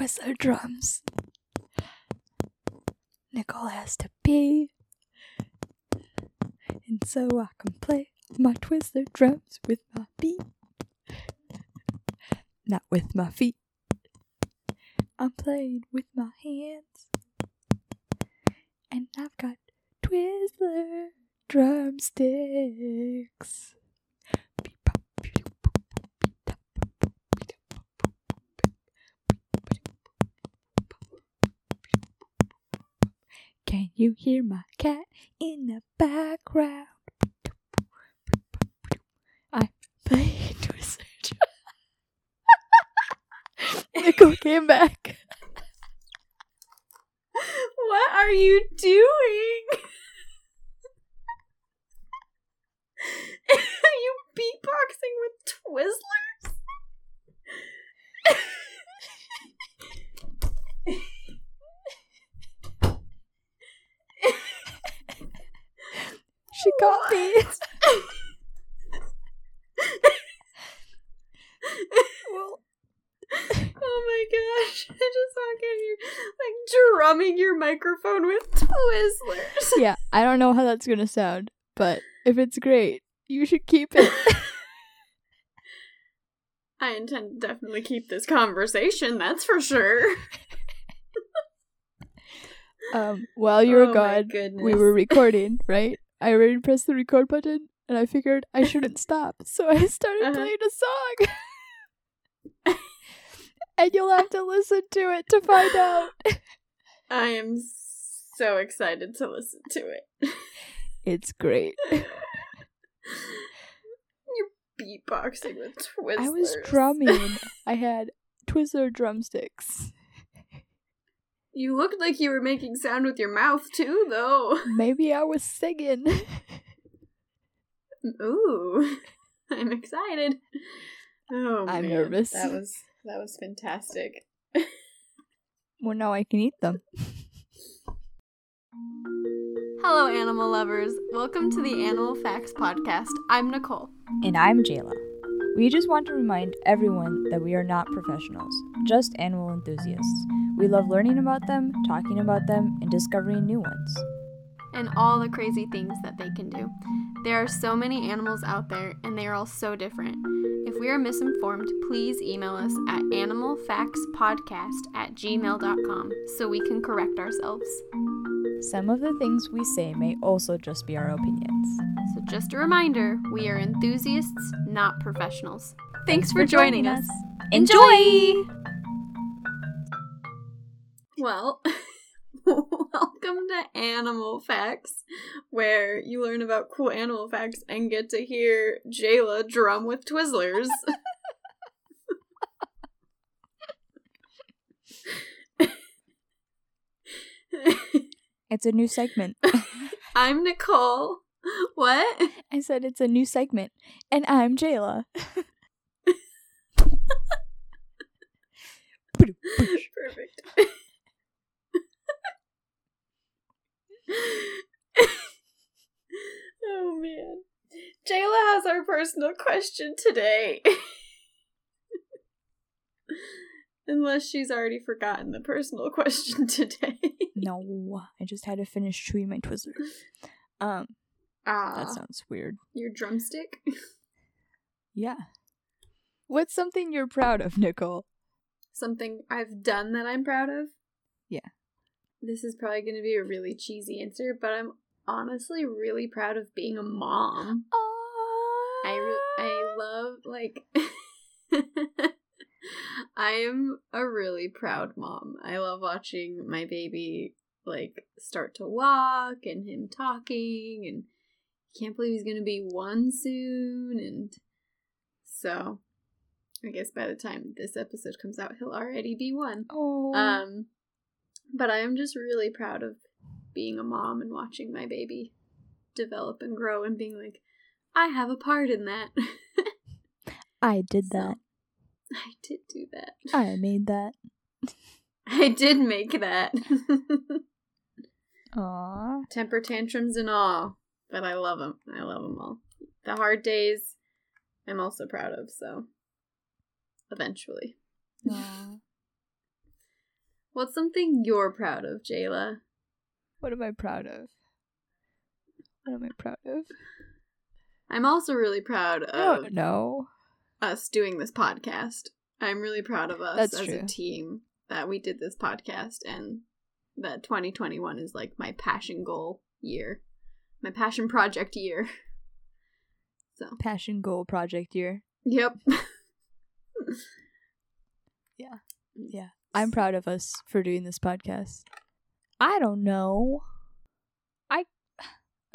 Twizzler drums. Nicole has to pee. And so I can play my Twizzler drums with my feet. Not with my feet. I'm playing with my hands. And I've got Twizzler drumsticks. Can you hear my cat in the background? I played Twizzler. Nicole came back. What are you doing? are you beatboxing with Twizzlers? She got me. well, Oh my gosh. I just walk in here like drumming your microphone with Twizzlers. yeah, I don't know how that's gonna sound, but if it's great, you should keep it. I intend to definitely keep this conversation, that's for sure. um, while you were Oh gone, we were recording, right? I already pressed the record button, and I figured I shouldn't stop, so I started Uh-huh. playing a song. and you'll have to listen to it to find out. I am so excited to listen to it. It's great. You're beatboxing with Twizzlers. I was drumming. I had Twizzler drumsticks. You looked like you were making sound with your mouth too, though. Maybe I was singing. Ooh, I'm excited. Oh, I'm man. nervous. That was that was fantastic. well, now I can eat them. Hello, animal lovers. Welcome to the Animal Facts Podcast. I'm Nicole. And I'm Jayla. We just want to remind everyone that we are not professionals, just animal enthusiasts. We love learning about them, talking about them, and discovering new ones. and all the crazy things that they can do. There are so many animals out there, and they are all so different. If we are misinformed, please email us at animalfactspodcast at gmail.com so we can correct ourselves. Some of the things we say may also just be our opinions. Just a reminder we are enthusiasts, not professionals. Thanks, for, joining, us. Enjoy! Well, welcome to Animal Facts, where you learn about cool animal facts and get to hear Jayla drum with Twizzlers. It's a new segment. I'm Nicole. What? I said it's a new segment. And I'm Jayla. Perfect. oh man. Jayla has our personal question today. Unless she's already forgotten the personal question today. no, I just had to finish chewing my Twizzlers. Um, Ah, that sounds weird. your drumstick? Yeah. What's something you're proud of, Nicole? Something I've done that I'm proud of? Yeah. This is probably going to be a really cheesy answer, but I'm honestly really proud of being a mom. I re- I love like I am a really proud mom. I love watching my baby like start to walk and him talking and can't believe he's going to be one soon and so I guess by the time this episode comes out he'll already be one. Oh. Um but I am just really proud of being a mom and watching my baby develop and grow and being like I have a part in that. I did that. I did do that. I made that. I did make that. Aww. Temper tantrums and all, but I love them. I love them all. The hard days, I'm also proud of. So, eventually. Aw. What's something you're proud of, Jayla? What am I proud of? What am I proud of? I'm also really proud of don't us doing this podcast. I'm really proud of us That's as a team that we did this podcast and that 2021 is like my passion goal year. My passion project year. So, Passion goal project year. yep. Yeah. Mm. Yeah. I'm proud of us for doing this podcast. I don't know. I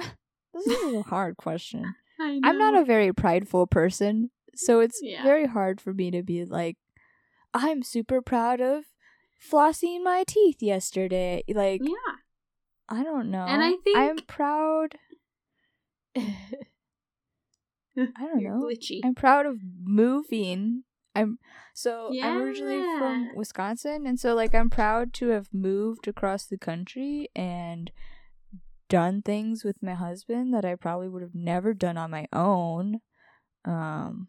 This is a hard question. I'm not a very prideful person, so it's Yeah. very hard for me to be like I'm super proud of flossing my teeth yesterday. Like Yeah. I don't know. And I think I'm proud I don't know. glitchy. I'm proud of moving. I'm so I'm originally from Wisconsin and so like I'm proud to have moved across the country and done things with my husband that I probably would have never done on my own. Um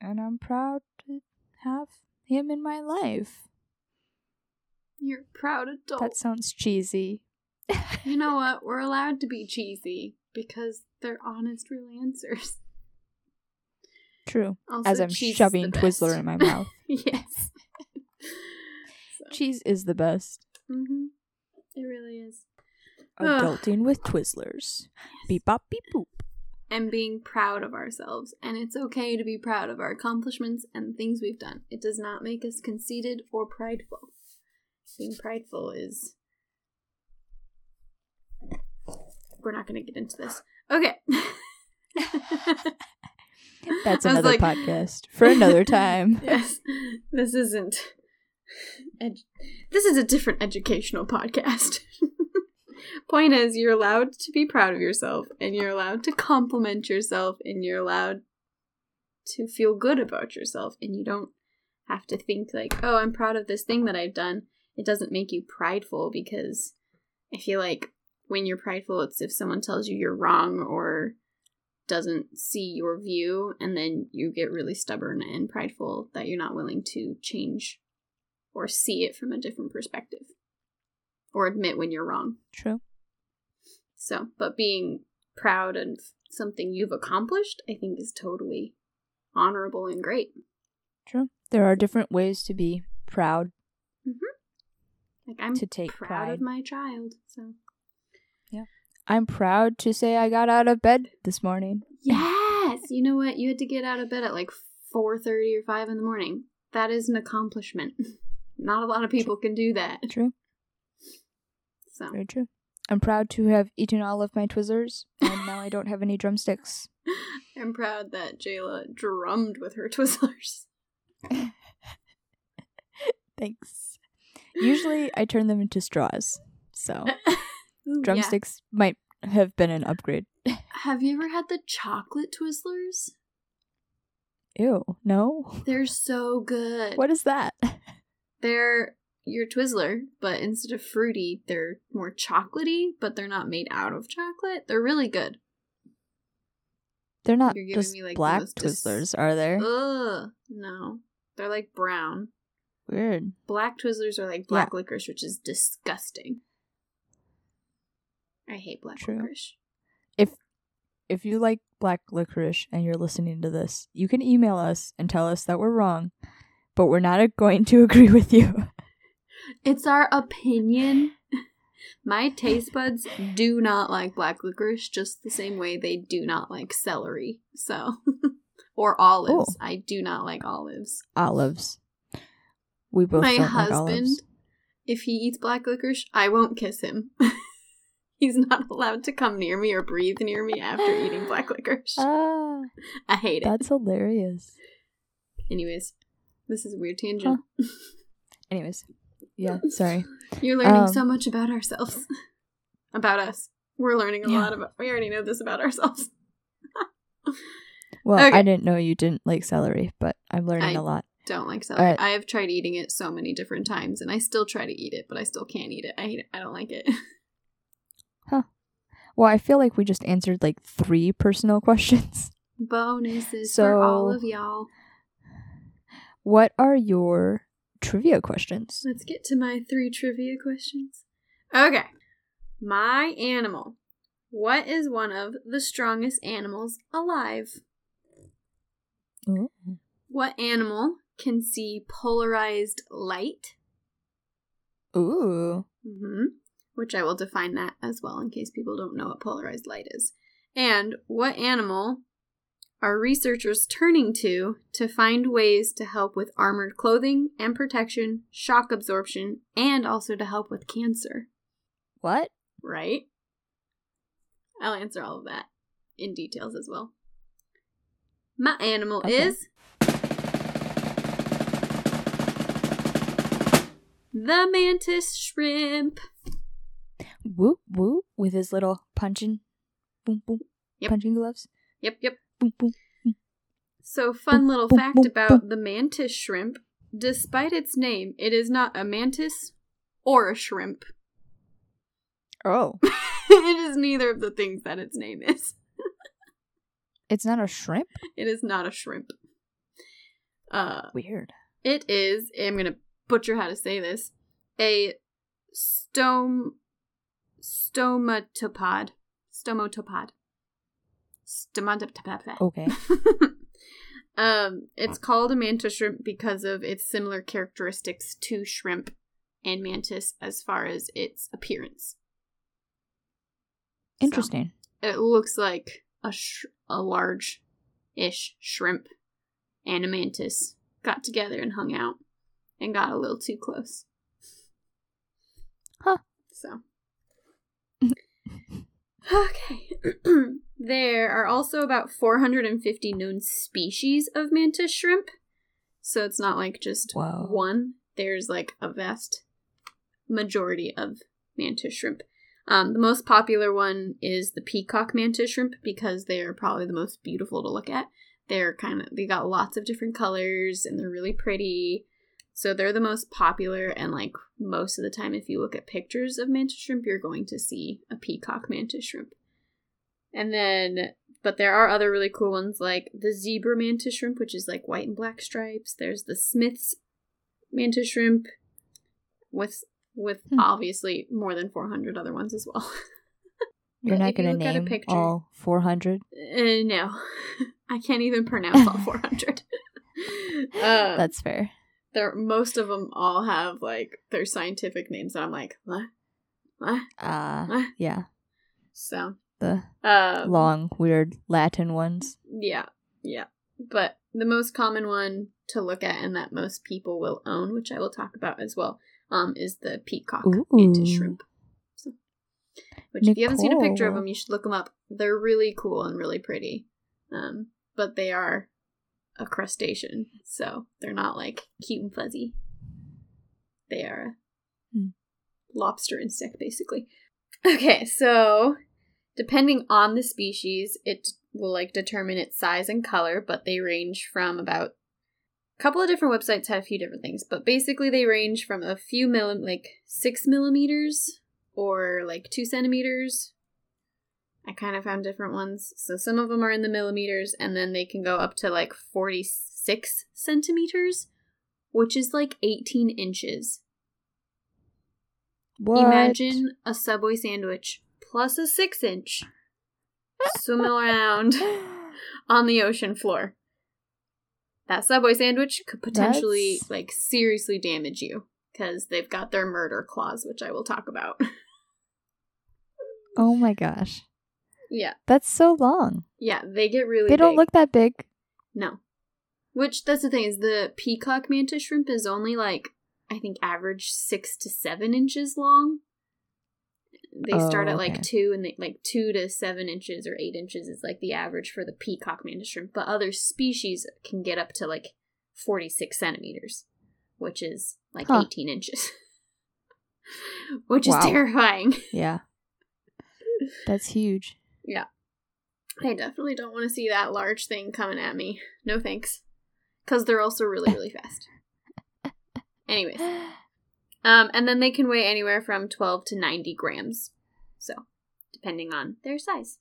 and I'm proud to have him in my life. You're a proud adult. That sounds cheesy. You know what? We're allowed to be cheesy because they're honest, real answers. True. Also, As I'm shoving Twizzler in my mouth. yes. so, Cheese is the best. hmm It really is. Ugh. Adulting with Twizzlers. Beep bop beep boop. And being proud of ourselves. And it's okay to be proud of our accomplishments and things we've done. It does not make us conceited or prideful. Being prideful is. We're not going to get into this. Okay. That's another like- podcast for another time. yes. This isn't. This is a different educational podcast. Point is, you're allowed to be proud of yourself, and you're allowed to compliment yourself, and you're allowed to feel good about yourself, and you don't have to think, like, oh, I'm proud of this thing that I've done. It doesn't make you prideful because I feel like when you're prideful, it's if someone tells you you're wrong or doesn't see your view and then you get really stubborn and prideful that you're not willing to change or see it from a different perspective or admit when you're wrong. True. So, but being proud of something you've accomplished, I think is totally honorable and great. True. There are different ways to be proud, Mm-hmm. Like I'm to take proud pride. of my child. So, I'm proud to say I got out of bed this morning. yes, you know what? You had to get out of bed at like 4:30 or 5 in the morning. That is an accomplishment. Not a lot of people can do that. True. So, Very true. I'm proud to have eaten all of my Twizzlers, and now I don't have any drumsticks. I'm proud that Jayla drummed with her Twizzlers. Thanks. Usually I turn them into straws, so Ooh, yeah. drumsticks might have been an upgrade. Have you ever had the chocolate Twizzlers? Ew, no? They're so good. What is that? They're your Twizzler, but instead of fruity, they're more chocolatey, but they're not made out of chocolate. They're really good. They're not You're giving just me, like, black most dis- Twizzlers, are there? Ugh, no. They're like brown. Weird. Black Twizzlers are like black licorice, which is disgusting. I hate black True. licorice. If if you like black licorice and you're listening to this, you can email us and tell us that we're wrong, but we're not going to agree with you. It's our opinion. My taste buds do not like black licorice just the same way they do not like celery. So, or olives. I do not like olives. Olives. We both My like husband, olives. if he eats black licorice, I won't kiss him. He's not allowed to come near me or breathe near me after eating black licorice. Ah, I hate it. that's hilarious. Anyways, this is a weird tangent. Anyways, yeah, sorry. You're learning Um, so much about ourselves. about us. We're learning a Yeah. lot about we already know this about ourselves. Well, Okay. I didn't know you didn't like celery, but I'm learning I- a lot. Don't like celery. Alright. I have tried eating it so many different times and I still try to eat it, but I still can't eat it. I hate it. I don't like it. Well, I feel like we just answered like three personal questions. Bonuses for all of y'all. What are your trivia questions. Let's get to my three trivia questions. Okay. My animal. What is one of the strongest animals alive? Ooh. What animal can see polarized light? Ooh. hmm Which I will define that as well in case people don't know what polarized light is. And what animal are researchers turning to to find ways to help with armored clothing and protection, shock absorption, and also to help with cancer? What? Right? I'll answer all of that in details as well. My animal Okay. is the mantis shrimp. Whoop whoop with his little punching, boom boom, Yep. punching gloves. Yep, yep. Boom boom. So, fun Boop, little boop, fact about the mantis shrimp despite its name, it is not a mantis or a shrimp. Oh, it is neither of the things that its name is. it's not a shrimp. It is not a shrimp. Uh, Weird. it is, I'm going to butcher how to say this, a stom stomatopod. Stomotopod. Stomatopod. Okay. um, it's called a mantis shrimp because of its similar characteristics to shrimp and mantis as far as its appearance. So, Interesting. it looks like a sh- a large ish shrimp and a mantis got together and hung out and got a little too close. Huh. So. Okay. there are also about 450 known species of mantis shrimp. So it's not like just one. There's like a vast majority of mantis shrimp. Um, the most popular one is the peacock mantis shrimp because they are probably the most beautiful to look at. They're kind of they got lots of different colors and they're really pretty. So they're the most popular and like most of the time if you look at pictures of mantis shrimp you're going to see a peacock mantis shrimp. And then but there are other really cool ones like the zebra mantis shrimp which is like white and black stripes. There's the Smith's mantis shrimp with with Hmm. obviously more than 400 other ones as well. You're not gonna look a name picture- all 400. Uh, no, I can't even pronounce all 400. uh, That's fair. There, most of them all have like their scientific names, and I'm like, what? What? Uh, What? yeah. So, The um, long, weird Latin ones. Yeah, yeah. But the most common one to look at and that most people will own, which I will talk about as well, um, is the peacock mantis Ooh. shrimp. So, which if you haven't seen a picture of them, you should look them up. They're really cool and really pretty. Um, but they are a crustacean, so they're not like cute and fuzzy. They are a Hmm. lobster insect, basically. Okay, so depending on the species, it will like determine its size and color, but they range from about a couple of different websites have a few different things, but basically they range from a few millim like six millimeters or like two centimeters. I kind of found different ones. So some of them are in the millimeters, and then they can go up to like 46 centimeters, which is like 18 inches. What? Imagine a Subway sandwich plus a six inch swimming around on the ocean floor. That Subway sandwich could potentially, That's- like, seriously damage you because they've got their murder claws, which I will talk about. oh my gosh. Yeah, That's so long. yeah, they get really. They don't big. look that big. No. Which that's the thing is the peacock mantis shrimp is only like I think average six to seven inches long. They start Oh, at like two and they like two to seven inches or eight inches is like the average for the peacock mantis shrimp. But other species can get up to like forty six centimeters, which is like Huh. eighteen inches. which is terrifying. Yeah. That's huge. I definitely don't want to see that large thing coming at me. No thanks. Because they're also really, really fast. Anyways. Um, and then they can weigh anywhere from 12 to 90 grams. So, depending on their size.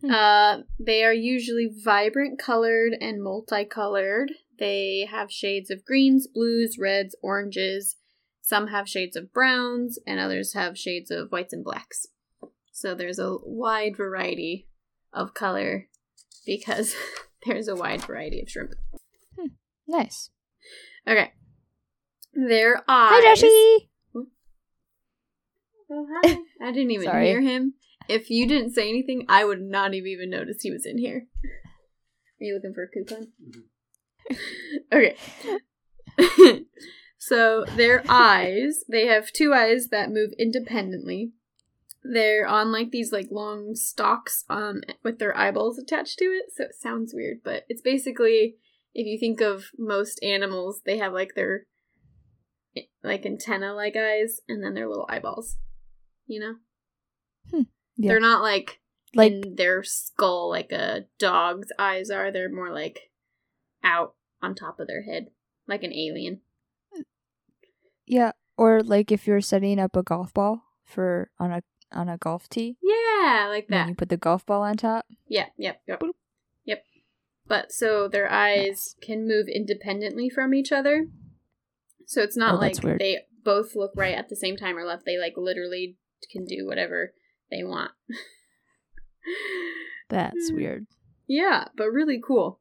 Hmm. Uh, they are usually vibrant colored and multicolored. They have shades of greens, blues, reds, oranges. Some have shades of browns, and others have shades of whites and blacks. So there's a wide variety of color because there's a wide variety of shrimp. Hmm, nice. Okay. Their eyes. Hi, Joshy. Oh, hi. I didn't even hear him. If you didn't say anything, I would not have even noticed he was in here. Are you looking for a coupon? Mm-hmm. okay. so their eyes, they have two eyes that move independently. They're on like these like long stalks um with their eyeballs attached to it, so it sounds weird, but it's basically if you think of most animals, they have like their like antenna like eyes and then their little eyeballs. You know? Yeah. They're not like Like, in their skull like a dog's eyes are. They're more like out on top of their head, like an alien. yeah, or like if you're setting up a golf ball for on a on a golf tee, Yeah, like that. you put the golf ball on top. Yeah, yep, yep. Boop. Yep. But so their eyes can move independently from each other. So it's not Oh, like they both look right at the same time or left. They like literally can do whatever they want. That's Hmm. weird. Yeah, but really cool.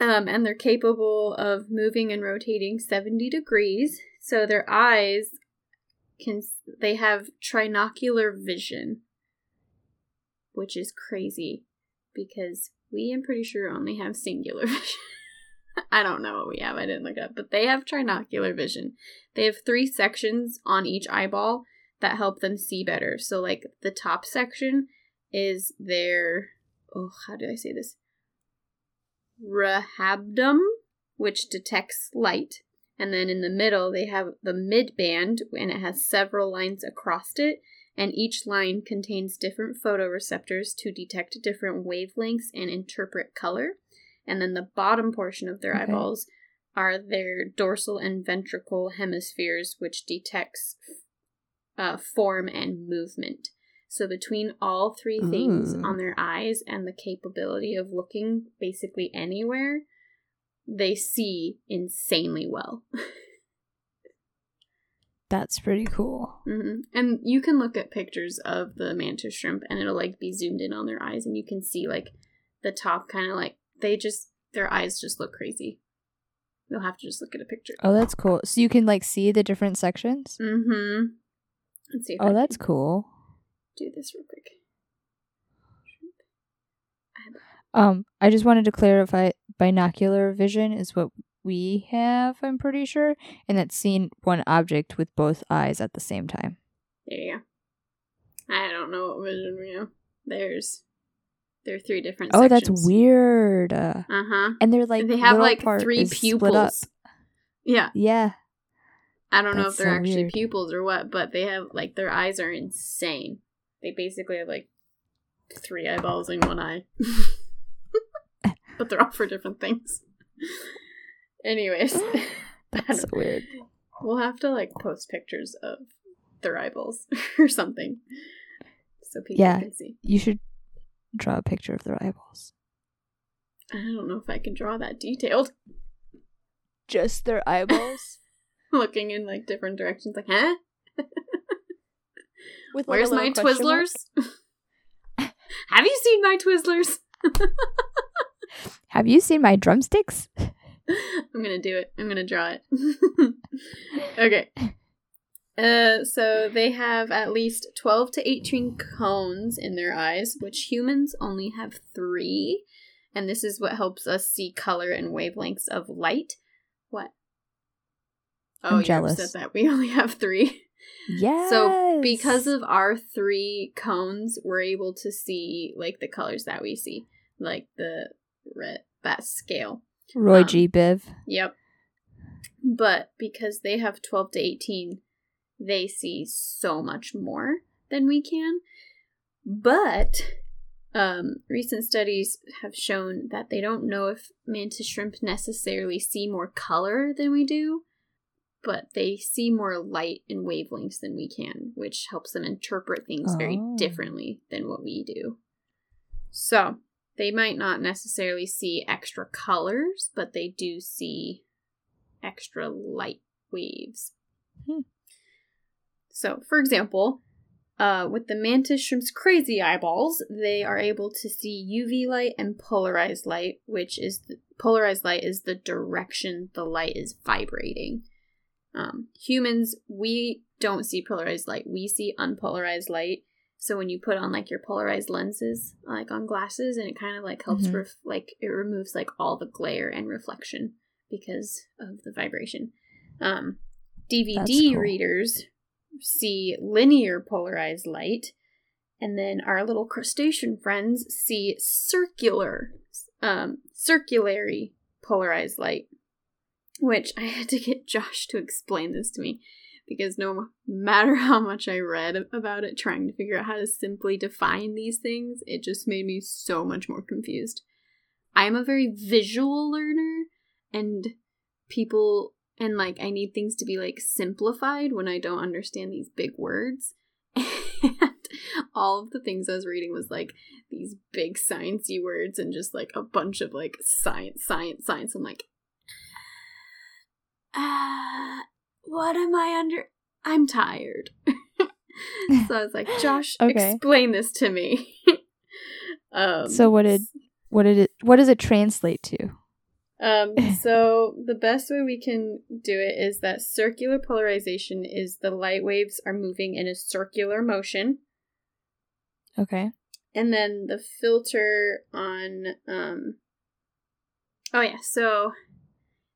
Um, and they're capable of moving and rotating 70 degrees. So their eyes can, they have trinocular vision, which is crazy because we, I'm pretty sure, only have singular vision. I don't know what we have. I didn't look it up, but they have trinocular vision. They have three sections on each eyeball that help them see better. So, like the top section is their oh, how do I say this? Rehabdum, which detects light. And then in the middle, they have the midband, and it has several lines across it. And each line contains different photoreceptors to detect different wavelengths and interpret color. And then the bottom portion of their Okay. eyeballs are their dorsal and ventricle hemispheres, which detects uh, form and movement. So between all three things Ooh. on their eyes and the capability of looking basically anywhere, they see insanely well. That's pretty cool. hmm And you can look at pictures of the mantis shrimp, and it'll like be zoomed in on their eyes, and you can see like the top kind of like they just their eyes just look crazy. You'll have to just look at a picture. Oh, that's cool. So you can like see the different sections. Mm-hmm. Let's see. If I Oh, can that's cool. do this real quick. Um, I just wanted to clarify binocular vision is what we have, I'm pretty sure, and that's seeing one object with both eyes at the same time. There you go. I don't know what vision we have. There's there are three different. Oh, that's weird. Uh, Uh huh. and they're like they have like three pupils. Yeah, Yeah. I don't know if they're so actually weird. pupils or what, but they have like their eyes are insane. They basically have like three eyeballs in one eye, but they're all for different things. Anyways, That's so weird. we'll have to like post pictures of their eyeballs or something, so people Yeah. can see. You should draw a picture of their eyeballs. I don't know if I can draw that detailed. Just their eyeballs? Looking in like different directions, like, huh? With Where's my little question mark? Twizzlers? Have you seen my Twizzlers? Have you seen my drumsticks? I'm gonna do it. I'm gonna draw it. okay. Uh, so they have at least 12 to 18 cones in their eyes, which humans only have three. And this is what helps us see color and wavelengths of light. What? Oh, I'm you're jealous. upset that we only have three. Yes. So because of our three cones, we're able to see like the colors that we see, like the that scale. Roy um, G. Biv. Yep. But because they have 12 to 18, they see so much more than we can. But um, recent studies have shown that they don't know if mantis shrimp necessarily see more color than we do, but they see more light and wavelengths than we can, which helps them interpret things very Oh. differently than what we do. So, they might not necessarily see extra colors, but they do see extra light waves. Hmm. So, for example, uh, with the mantis shrimp's crazy eyeballs, they are able to see UV light and polarized light, which is the, polarized light is the direction the light is vibrating. Um, humans, we don't see polarized light; we see unpolarized light. So when you put on like your polarized lenses, like on glasses, and it kind of like helps Mhm. ref- like it removes like all the glare and reflection because of the vibration. Um, DVD cool. readers see linear polarized light, and then our little crustacean friends see circular, um, circulary polarized light. Which I had to get Josh to explain this to me because no matter how much I read about it, trying to figure out how to simply define these things, it just made me so much more confused. I'm a very visual learner, and people, and like, I need things to be like simplified when I don't understand these big words. And all of the things I was reading was like these big sciencey words and just like a bunch of like science, science, science. I'm like, ah, what am I under? I'm tired. so I was like, Josh, Okay. explain this to me. um, So what did what did it what does it translate to? Um, so the best way we can do it is that circular polarization is the light waves are moving in a circular motion, Okay. and then the filter on um. Oh yeah, so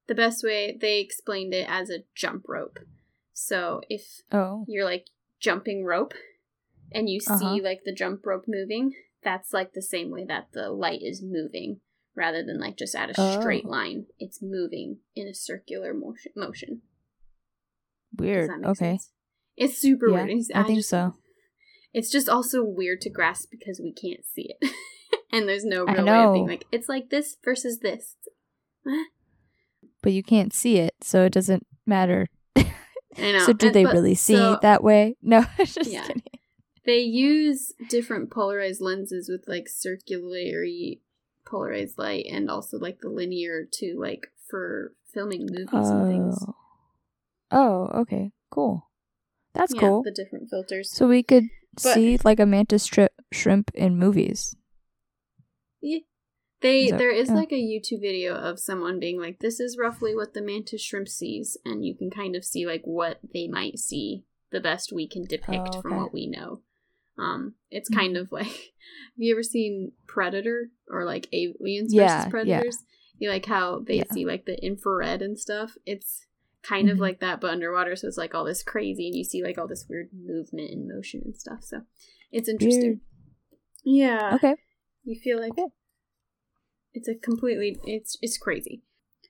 the best way they explained it as a jump rope. So if Oh. you're like jumping rope and you see Uh-huh. like the jump rope moving, that's like the same way that the light is moving rather than like just at a straight Oh. line. It's moving in a circular motion. motion. Weird. Okay. sense? It's super Yeah, weird. It's- I think just- so. It's just also weird to grasp because we can't see it. and there's no real way of being like, it's like this versus this. But you can't see it, so it doesn't matter. I know. So do and- they but- really see so- that way? No, just Yeah. kidding. They use different polarized lenses with like circulary polarized light and also like the linear to like for filming movies and things. Oh. Oh, okay. Cool. That's yeah, cool. The different filters. So we could But- see like a mantis shrimp in movies. yeah. They there is yeah. like a YouTube video of someone being like, This is roughly what the mantis shrimp sees and you can kind of see like what they might see the best we can depict Oh, from what we know. Um, it's kind of like have you ever seen Predator or like aliens Yeah, versus yeah. predators? You like how they Yeah. see like the infrared and stuff? It's kind of Mhm. like that but underwater, so it's like all this crazy and you see like all this weird movement and motion and stuff. So it's interesting. Yeah. Okay. You feel like Cool. It's a completely it's it's crazy.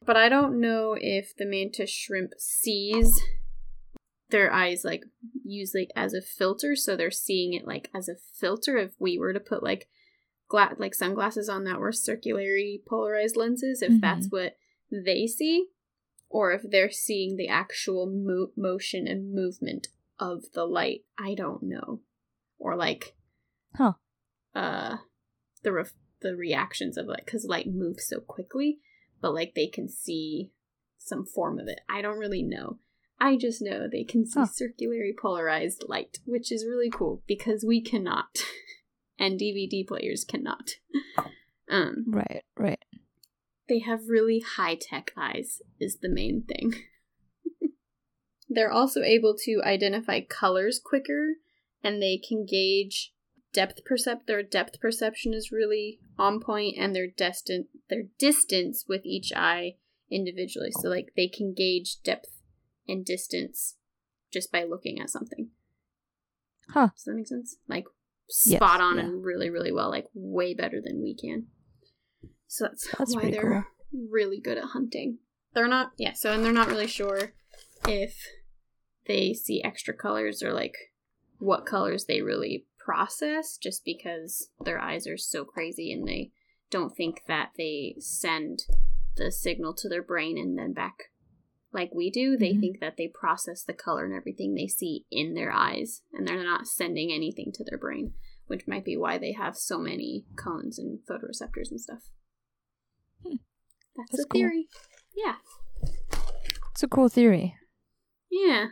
But I don't know if the mantis shrimp sees their eyes like use like as a filter, so they're seeing it like as a filter. If we were to put like gla- like sunglasses on that were circularly polarized lenses, if Mhm. that's what they see, or if they're seeing the actual mo- motion and movement of the light, I don't know. Or like, Huh. uh, the ref- the reactions of like because light moves so quickly, but like they can see some form of it. I don't really know. I just know they can see Huh. circulary polarized light, which is really cool because we cannot, and DVD players cannot. Um, Right, right. they have really high tech eyes, is the main thing. They're also able to identify colors quicker, and they can gauge depth percept. Their depth perception is really on point, and their destin their distance with each eye individually. So, like, they can gauge depth and distance just by looking at something. Huh. Does that make sense? Like, Yes, spot on yeah. and really, really well. Like, way better than we can. So that's, That's why they're really good at hunting. They're not, yeah. So and they're not really sure if they see extra colors or like what colors they really process, just because their eyes are so crazy and they don't think that they send the signal to their brain and then back like we do. They Mhm. think that they process the color and everything they see in their eyes, and they're not sending anything to their brain which might be why they have so many cones and photoreceptors and stuff. Hmm. That's, That's a cool. theory. Yeah. It's a cool theory. Yeah.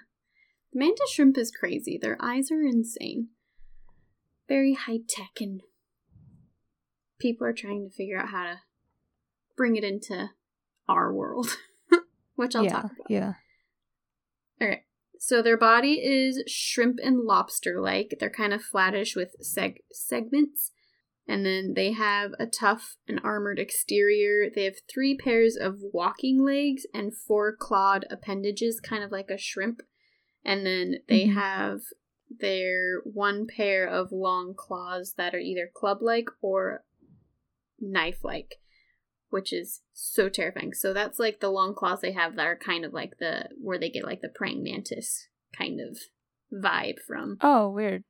Mantis shrimp is crazy. Their eyes are insane. Very high tech, and people are trying to figure out how to bring it into our world, which I'll yeah, talk about. yeah. Okay. So their body is shrimp and lobster like. They're kind of flattish with seg- segments. And then they have a tough and armored exterior. They have three pairs of walking legs and four clawed appendages, kind of like a shrimp. And then they Mhm. have their one pair of long claws that are either club like or knife like, which is so terrifying. So that's like the long claws they have that are kind of like the where they get like the praying mantis kind of vibe from. Oh, weird.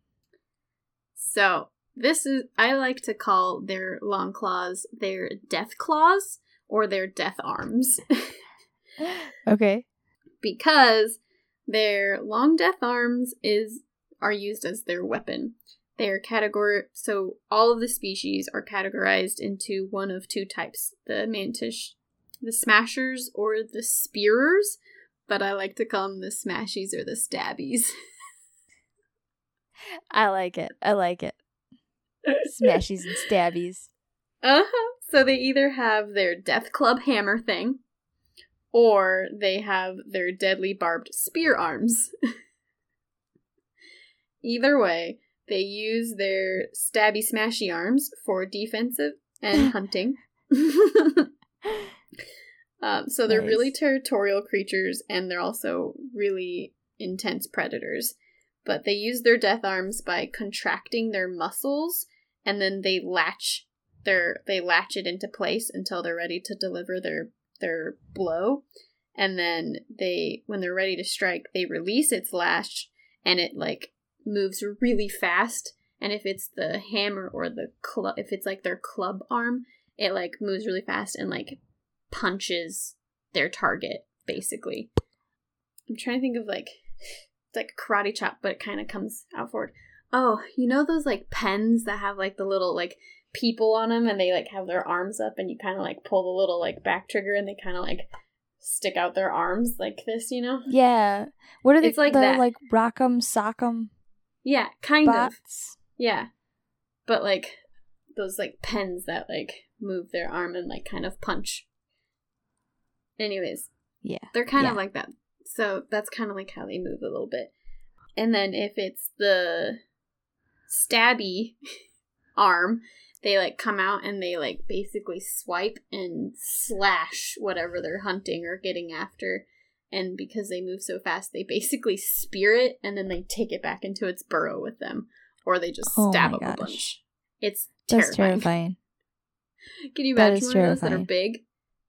So this is I like to call their long claws their death claws or their death arms Okay. because their long death arms is are used as their weapon. They're categor so all of the species are categorized into one of two types: the mantis, the smashers, or the spearers. But I like to call them the smashies or the stabbies. I like it. I like it. Smashies and stabbies. Uh huh. So they either have their death club hammer thing, or they have their deadly barbed spear arms. either way, they use their stabby smashy arms for defensive and hunting. um, so they're Nice. really territorial creatures, and they're also really intense predators. But they use their death arms by contracting their muscles, and then they latch their they latch it into place until they're ready to deliver their their blow and then they when they're ready to strike they release its lash and it like moves really fast and if it's the hammer or the club if it's like their club arm it like moves really fast and like punches their target basically i'm trying to think of like it's like a karate chop but it kind of comes out forward oh you know those like pens that have like the little like people on them and they like have their arms up and you kind of like pull the little like back trigger and they kind of like stick out their arms like this you know Yeah. What are they? It's like the, that. like rock'em sock'em yeah kind of. Yeah. But like those like pens that like move their arm and like kind of punch. Anyways Yeah. they're kind Yeah. of like that. So that's kind of like how they move a little bit. And then if it's the stabby arm they like come out and they like basically swipe and slash whatever they're hunting or getting after and because they move so fast they basically spear it and then they take it back into its burrow with them or they just Oh stab up a bunch it's That's terrifying. terrifying. can you imagine one of those that are big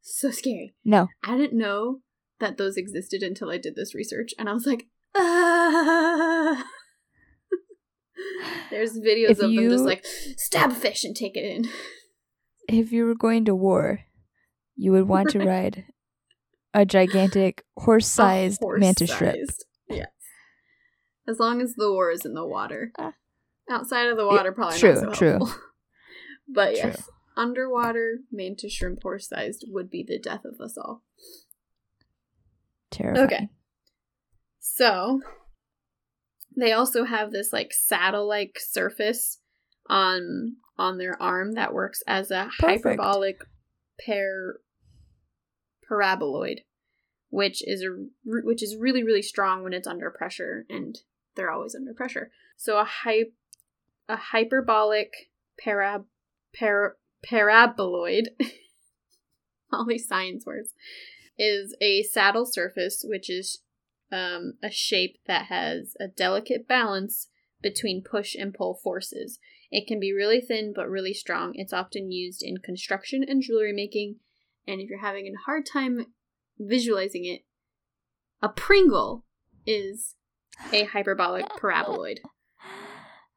so scary No. I didn't know that those existed until I did this research, and I was like, ah. There's videos If of them just like stab a fish and take it in. If you were going to war, you would want to ride a gigantic horse-sized A mantis shrimp. Yes. As long as the war is in the water. Ah. Outside of the water, probably true, not so true. but True. yes, underwater mantis shrimp horse-sized would be the death of us all. Terrifying. Okay. So they also have this like saddle-like surface on on their arm that works as a Perfect. hyperbolic par paraboloid, which is a which is really really strong when it's under pressure, and they're always under pressure. So a hy- a hyperbolic para para paraboloid. all these science words is a saddle surface which is um, a shape that has a delicate balance between push and pull forces. It can be really thin but really strong. It's often used in construction and jewelry making. And if you're having a hard time visualizing it, a Pringle is a hyperbolic paraboloid.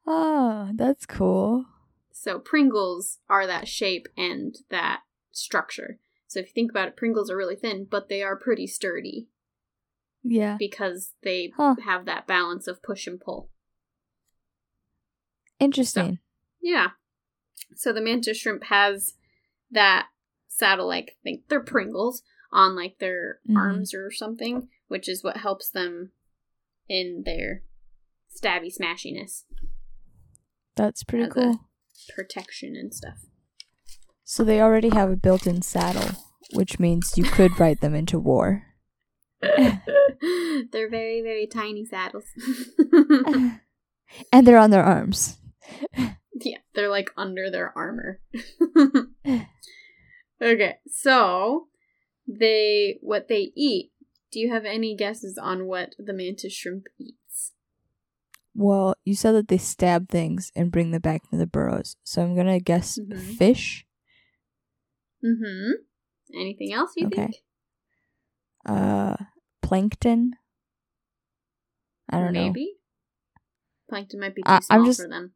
Oh, that's cool. So Pringles are that shape and that structure. So if you think about it, Pringles are really thin, but they are pretty sturdy Yeah. because they Huh. have that balance of push and pull. Interesting. Yeah. So the mantis shrimp has that saddle like think they're Pringles on like their Mhm. arms or something, which is what helps them in their stabby smashiness, That's pretty As cool. protection and stuff. So they already have a built-in saddle, which means you could ride them into war. they're very, very tiny saddles. and they're on their arms. yeah, they're like under their armor. okay, so they what they eat. Do you have any guesses on what the mantis shrimp eats? Well, you said that they stab things and bring them back to the burrows. So I'm gonna guess Mhm. fish. Mm-hmm. Anything else you Okay. think? Uh, plankton. I don't know. Maybe. Plankton might be too I- I'm small just- for them.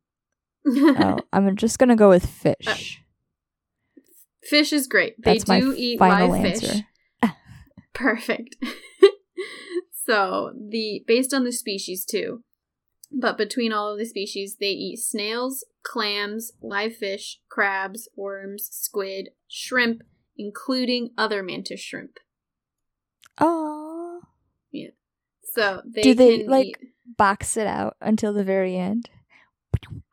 Oh, I'm just gonna go with fish. Uh, fish is great. They That's do eat live answer. fish. Perfect. so the based on the species too, but between all of the species, they eat snails, clams, live fish, crabs, worms, squid, shrimp, including other mantis shrimp. Oh, Yeah. So they Do they, can like- eat- box it out until the very end.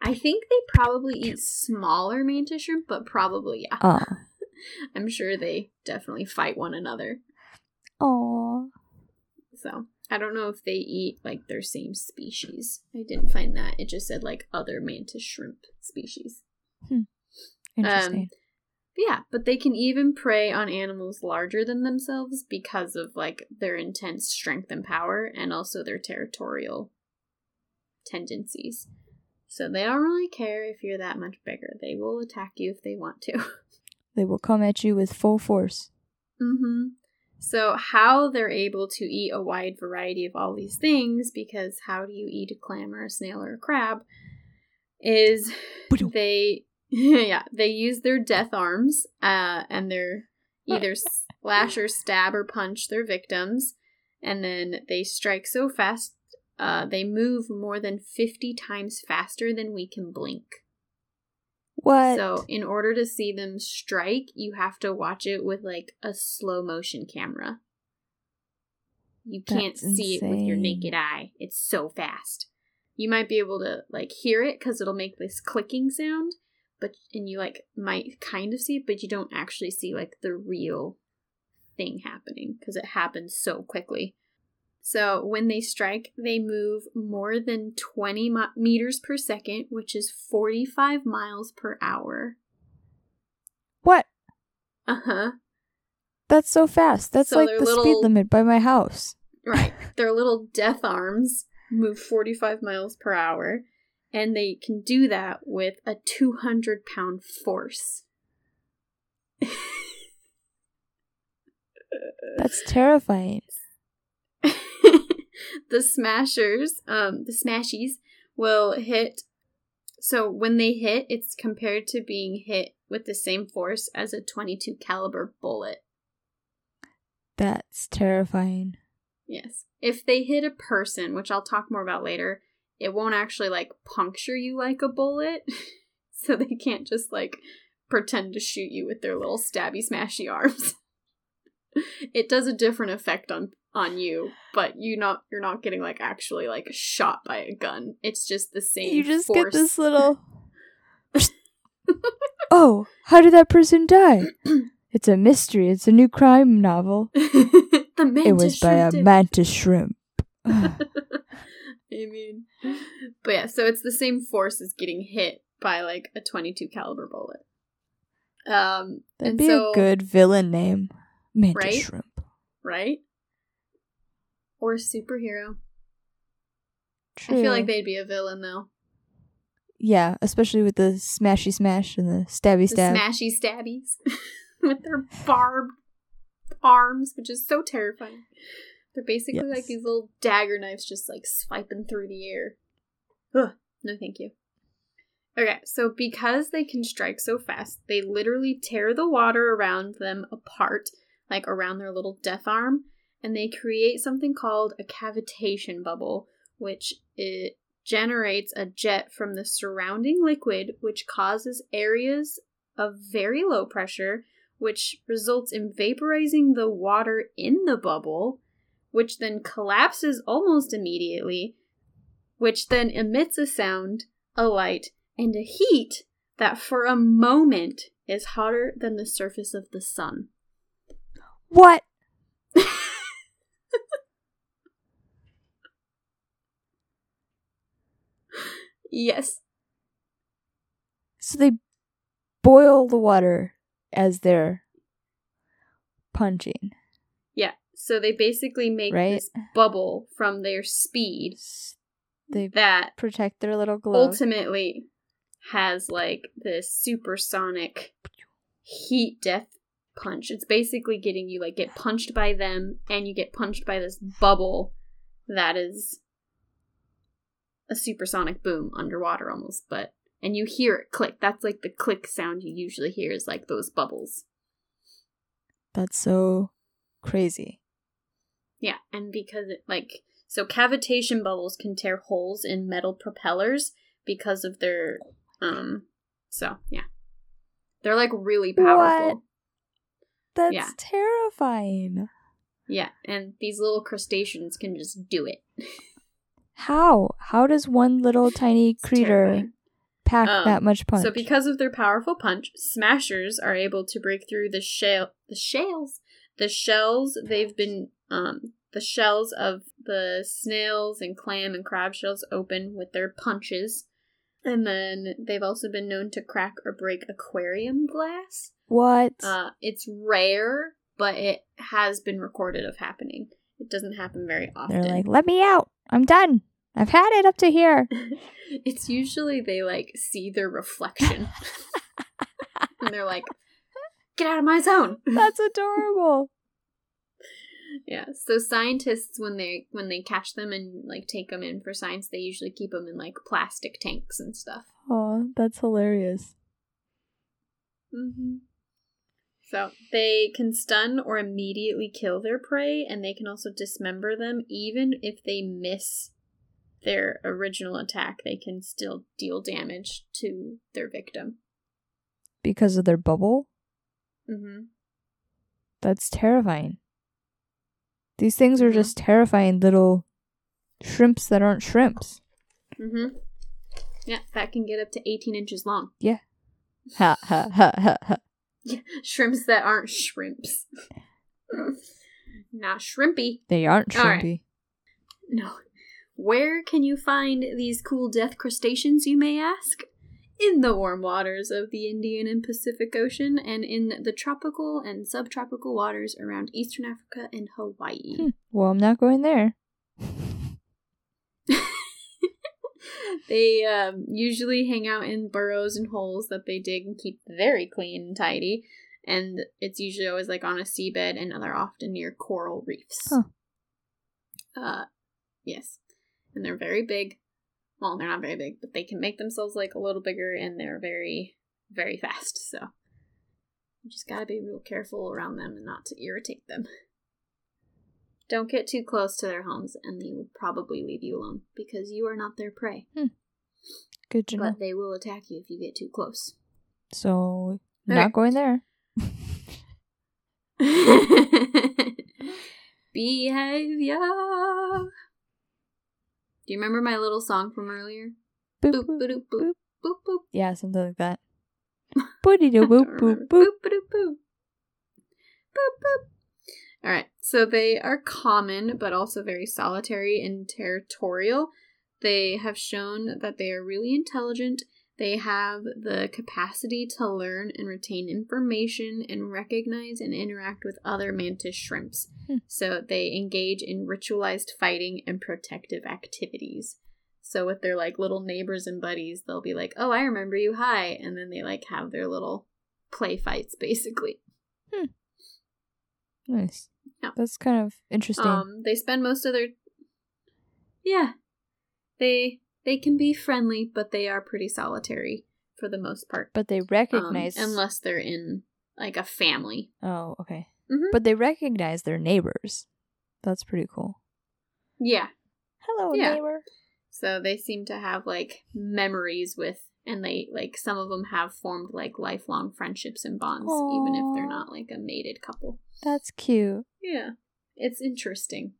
I think they probably eat smaller mantis shrimp, but probably yeah. Oh, I'm sure they definitely fight one another. oh. So I don't know if they eat like their same species. I didn't find that. It just said like other mantis shrimp species. Hmm. Um, Interesting. But yeah, but they can even prey on animals larger than themselves because of like their intense strength and power and also their territorial tendencies. So they don't really care if you're that much bigger. They will attack you if they want to. they will come at you with full force. Mm-hmm. So, how they're able to eat a wide variety of all these things, because how do you eat a clam or a snail or a crab, is they, yeah, they use their death arms, uh, and they're either slash or stab or punch their victims, and then they strike so fast, uh, they move more than 50 times faster than we can blink. What? So, in order to see them strike, you have to watch it with like a slow motion camera. You can't That's see it with your naked eye. It's so fast. You might be able to like hear it cuz it'll make this clicking sound, but and you like might kind of see it, but you don't actually see like the real thing happening cuz it happens so quickly. So when they strike, they move more than 20 mi- meters per second, which is 45 miles per hour. what? Uh huh. That's so fast. That's So like the speed limit by my house. Right. Their little death arms move 45 miles per hour, and they can do that with a 200 pound force. That's terrifying. the smashers, um, the smashies, will hit. So when they hit, it's compared to being hit with the same force as a 22 caliber bullet. That's terrifying. Yes. If they hit a person, which I'll talk more about later, it won't actually like puncture you like a bullet. so they can't just like pretend to shoot you with their little stabby smashy arms. it does a different effect on on you, but you not you're not getting like actually like shot by a gun. It's just the same You just force. get this little. oh, how did that person die? It's a mystery. It's a new crime novel. the mantis it was by a mantis shrimp. I mean, but yeah, so it's the same force as getting hit by like a 22 caliber bullet. Um, That'd be so, a good villain name. Mantis Right? shrimp. right? Or superhero. True. I feel like they'd be a villain though. Yeah, especially with the smashy smash and the stabby The stab. smashy stabbies with their barbed arms, which is so terrifying. They're basically like these little dagger knives just like swiping through the air. Ugh, no thank you. Okay, so because they can strike so fast, they literally tear the water around them apart, like around their little death arm, and they create something called a cavitation bubble, which it generates a jet from the surrounding liquid, which causes areas of very low pressure, which results in vaporizing the water in the bubble, which then collapses almost immediately, which then emits a sound, a light, and a heat that for a moment is hotter than the surface of the sun. What? Yes. So they boil the water as they're punching, Yeah. So they basically make Right. this bubble from their speed They that protect their little glove. ultimately has like this supersonic heat death punch. It's basically getting you like get punched by them and you get punched by this bubble that is a supersonic boom underwater almost, but and you hear it click. That's like the click sound you usually hear is like those bubbles. That's so crazy. Yeah, and because it like so cavitation bubbles can tear holes in metal propellers because of their um so yeah. They're like really powerful. What? That's Yeah. terrifying. Yeah, and these little crustaceans can just do it. How? How does one little tiny creature pack Um, that much punch? So because of their powerful punch, smashers are able to break through the shell the shells. The shells they've been um the shells of the snails and clam and crab shells open with their punches. And then they've also been known to crack or break aquarium glass. What? Uh, it's rare, but it has been recorded of happening. It doesn't happen very often. They're like, let me out. I'm done. I've had it up to here. it's usually they like see their reflection and they're like get out of my zone That's adorable. yeah so scientists when they when they catch them and like take them in for science they usually keep them in like plastic tanks and stuff Oh, that's hilarious. mm-hmm. So they can stun or immediately kill their prey and they can also dismember them even if they miss their original attack they can still deal damage to their victim Because of their bubble? mm-hmm. That's terrifying. These things are just terrifying little shrimps that aren't shrimps. Mm-hmm. Yeah, that can get up to 18 inches long. Ha ha ha ha ha. Yeah, shrimps that aren't shrimps. Not shrimpy. They aren't All right. shrimpy. No. Where can you find these cool death crustaceans, you may ask? In the warm waters of the Indian and Pacific Ocean, and in the tropical and subtropical waters around eastern Africa and Hawaii. Hmm. Well, I'm not going there. they um, usually hang out in burrows and holes that they dig and keep very clean and tidy. And it's usually always like on a seabed, and they're often near coral reefs. Huh. Uh, yes, and they're very big. Well, they're not very big, but they can make themselves like a little bigger, and they're very, very fast. So you just gotta be real careful around them and not to irritate them. Don't get too close to their homes, and they would probably leave you alone because you are not their prey. Hmm. Good to know. But they will attack you if you get too close. So, not going there. Behavior. Do you remember my little song from earlier? Boop, Boop, boop, boop, boop, boop. Yeah, something like that. Boop boop boop. Boop, boop, boop. Boop, boop. All right, so they are common, but also very solitary and territorial. They have shown that they are really intelligent. They have the capacity to learn and retain information and recognize and interact with other mantis shrimps. Hmm. So they engage in ritualized fighting and protective activities. So with their like little neighbors and buddies, they'll be like, "Oh, I remember you. Hi." And then they like have their little play fights basically. Nice. Yeah. That's kind of interesting. Um, they spend most of their Yeah. They they can be friendly, but they are pretty solitary for the most part. but they Um, recognize. unless they're in like a family. oh, okay. Mm-hmm. But they recognize their neighbors. That's pretty cool. Yeah. Hello, Yeah. neighbor. So they seem to have like memories with, and they like some of them have formed like lifelong friendships and bonds, even if they're not like a mated couple. That's cute. Yeah, it's interesting.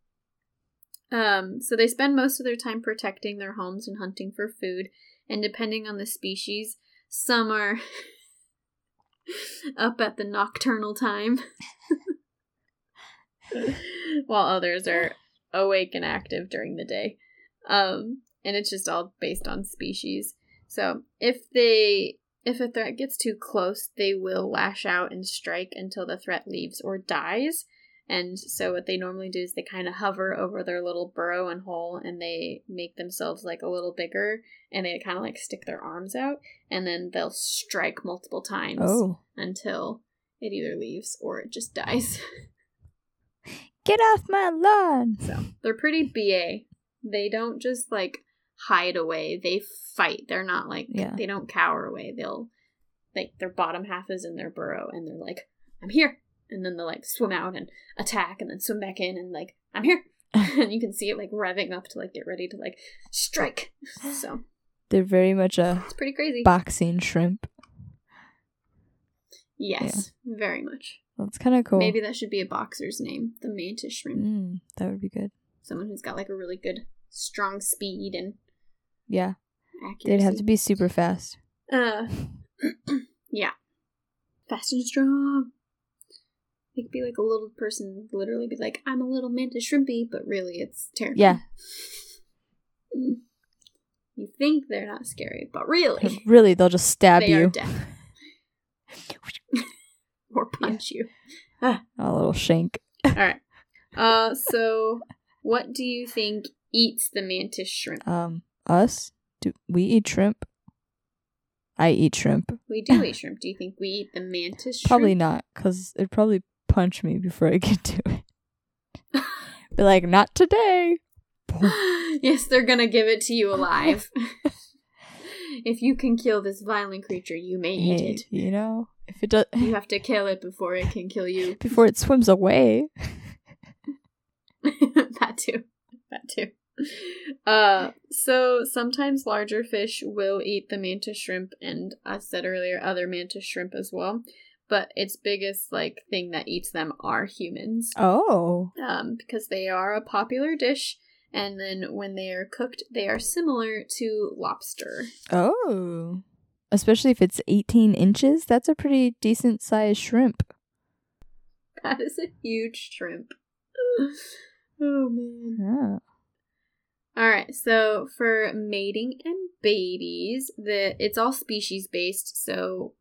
Um, so they spend most of their time protecting their homes and hunting for food, and depending on the species, some are up at the nocturnal time, while others are awake and active during the day. Um, and it's just all based on species. So if they if a threat gets too close, they will lash out and strike until the threat leaves or dies. And so what they normally do is they kind of hover over their little burrow and hole and they make themselves like a little bigger and they kind of like stick their arms out and then they'll strike multiple times Oh. until it either leaves or it just dies. Get off my lawn. so they're pretty BA. They don't just like hide away, they fight. They're not like, Yeah. they don't cower away. They'll, like, their bottom half is in their burrow and they're like, I'm here. And then they'll like swim out and attack and then swim back in and like, I'm here. and you can see it like revving up to like get ready to like strike. So They're very much a it's pretty crazy. boxing shrimp. yes, very much. That's kind of cool. Maybe that should be a boxer's name, the mantis shrimp. Mm, that would be good. Someone who's got like a really good, strong speed and Yeah. accuracy. They'd have to be super fast. Uh, yeah. Fast and strong. They could be like a little person, literally be like, I'm a little mantis shrimpy, but really it's terrifying. Yeah. You think they're not scary, but really, Really, they'll just stab they you. or punch you. A little shank. Alright. Uh, so, what do you think eats the mantis shrimp? Um, us? Do we eat shrimp? I eat shrimp. We do eat shrimp. Do you think we eat the mantis shrimp? Probably not, because it'd probably punch me before I get to it. Be like, not today. yes, they're gonna give it to you alive. if you can kill this violent creature, you may eat Hey, it. you know, if it does, You have to kill it before it can kill you. before it swims away. that too. That too. Uh, so sometimes larger fish will eat the mantis shrimp, and I said earlier, other mantis shrimp as well. But its biggest like thing that eats them are humans. Oh, um, because they are a popular dish. And then when they are cooked, they are similar to lobster. oh, especially if it's eighteen inches. That's a pretty decent sized shrimp. That is a huge shrimp. oh man. Yeah. All right, so for mating and babies, the it's all species based. So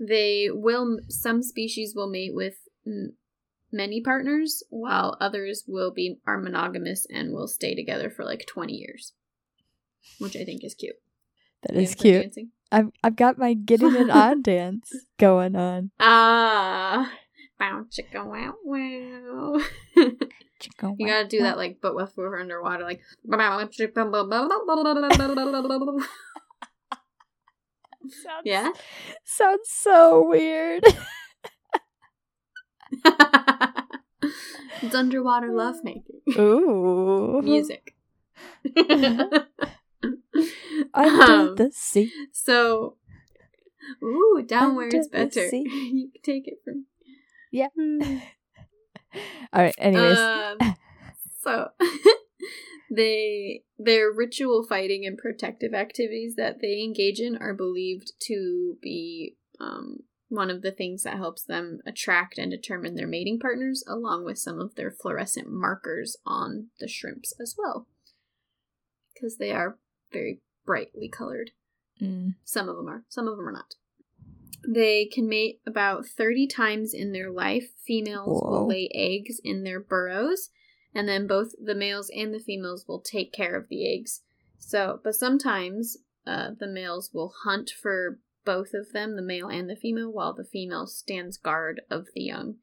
they will some species will mate with m- many partners, while others will be are monogamous and will stay together for like twenty years, which I think is cute. That is cute. dancing? I've I've got my getting it on dance going on. Ah, bow chicka wow wow. You gotta do that like, but with we're underwater, like. Sounds, Yeah. Sounds so weird. it's underwater lovemaking Ooh. music. Under Um, the sea. so, ooh, down where it's Under the better. you can take it from. Yeah. All right. Anyways. Um, so they their ritual fighting and protective activities that they engage in are believed to be um, one of the things that helps them attract and determine their mating partners, along with some of their fluorescent markers on the shrimps as well, because they are very brightly colored. Mm. Some of them are, some of them are not. They can mate about 30 times in their life. Females Whoa. will lay eggs in their burrows, and then both the males and the females will take care of the eggs. So, but sometimes uh, the males will hunt for both of them, the male and the female, while the female stands guard of the young.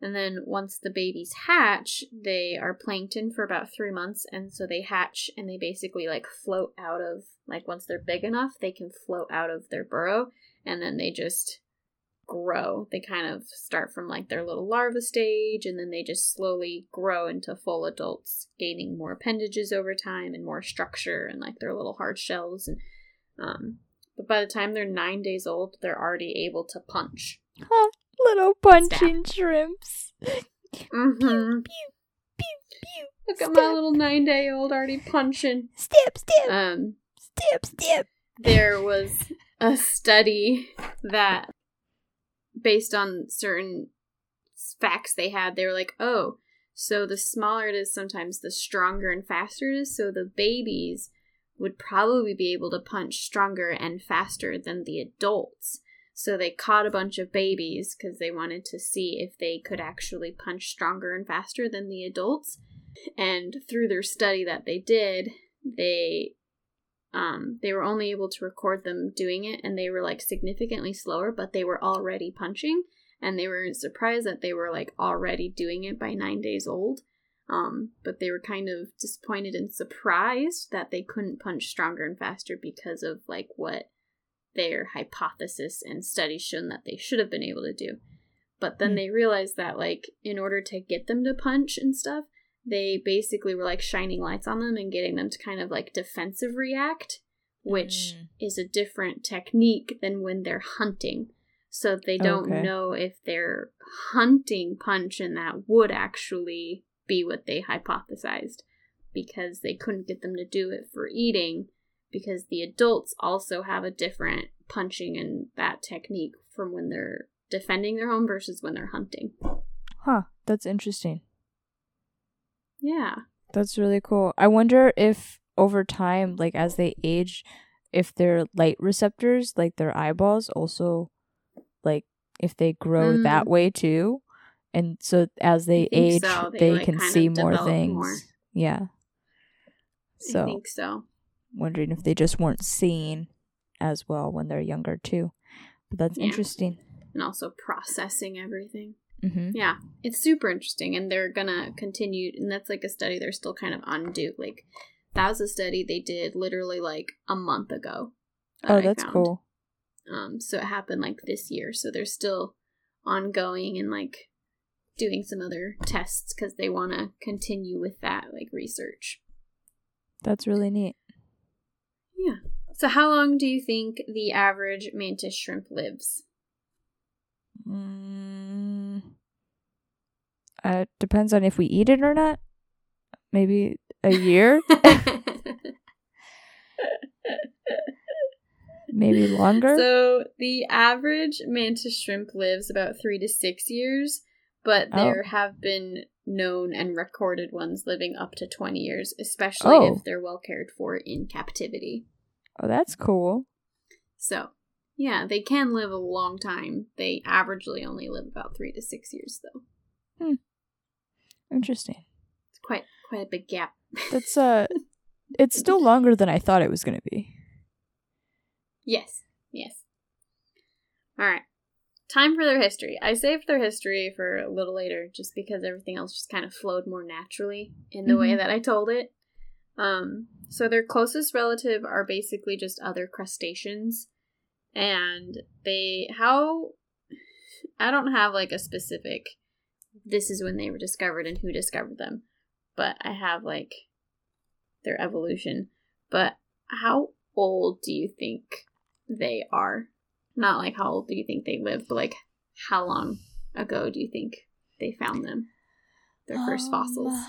And then once the babies hatch, they are plankton for about three months, and so they hatch and they basically like float out of like once they're big enough, they can float out of their burrow, and then they just grow. They kind of start from like their little larva stage and then they just slowly grow into full adults, gaining more appendages over time and more structure and like their little hard shells and um but by the time they're 9 days old, they're already able to punch. Huh, little punching shrimps. Mhm. Pew, pew, pew. Look at my little 9-day-old already punching. Step, step, Um step, step. there was a study that based on certain facts they had they were like oh so the smaller it is sometimes the stronger and faster it is so the babies would probably be able to punch stronger and faster than the adults. So they caught a bunch of babies because they wanted to see if they could actually punch stronger and faster than the adults. And through their study that they did they um, they were only able to record them doing it and they were like significantly slower but they were already punching and they were surprised that they were like already doing it by nine days old um, but they were kind of disappointed and surprised that they couldn't punch stronger and faster because of like what their hypothesis and studies shown that they should have been able to do but then Hmm. they realized that like in order to get them to punch and stuff they basically were like shining lights on them and getting them to kind of like defensive react, which Mm. is a different technique than when they're hunting. So they don't Okay. know if their hunting punch and that would actually be what they hypothesized because they couldn't get them to do it for eating because the adults also have a different punching and that technique from when they're defending their home versus when they're hunting. Huh, that's interesting. Yeah. That's really cool. I wonder if over time, like as they age, if their light receptors, like their eyeballs, also like if they grow that Mm. way too. And so as they age, so. They, they, like, can see more things. more. Yeah. I So think so. wondering if they just weren't seeing as well when they're younger too. But that's Yeah. interesting. And also processing everything. Hmm Yeah, it's super interesting, and they're gonna continue. And that's like a study they're still kind of on do. Like that was a study they did literally like a month ago. that Oh, I that's found. cool. Um, so it happened like this year. So they're still ongoing and like doing some other tests because they want to continue with that like research. That's really neat. Yeah. So how long do you think the average mantis shrimp lives? Mm, uh, depends on if we eat it or not. Maybe a year, maybe longer. So the average mantis shrimp lives about three to six years, but Oh. there have been known and recorded ones living up to 20 years, especially Oh. if they're well cared for in captivity. oh, that's cool. So, yeah, they can live a long time. They averagely only live about three to six years, though. Interesting. It's quite quite a big gap. That's uh, it's still longer than I thought it was gonna be. Yes, yes. All right. Time for their history. I saved their history for a little later just because everything else just kind of flowed more naturally in the way Mhm. that I told it. Um, so their closest relative are basically just other crustaceans. And they how I don't have like a specific this is when they were discovered and who discovered them, but I have like their evolution. But how old do you think they are? Not like how old do you think they live, but like how long ago do you think they found them? Their first fossils. Um,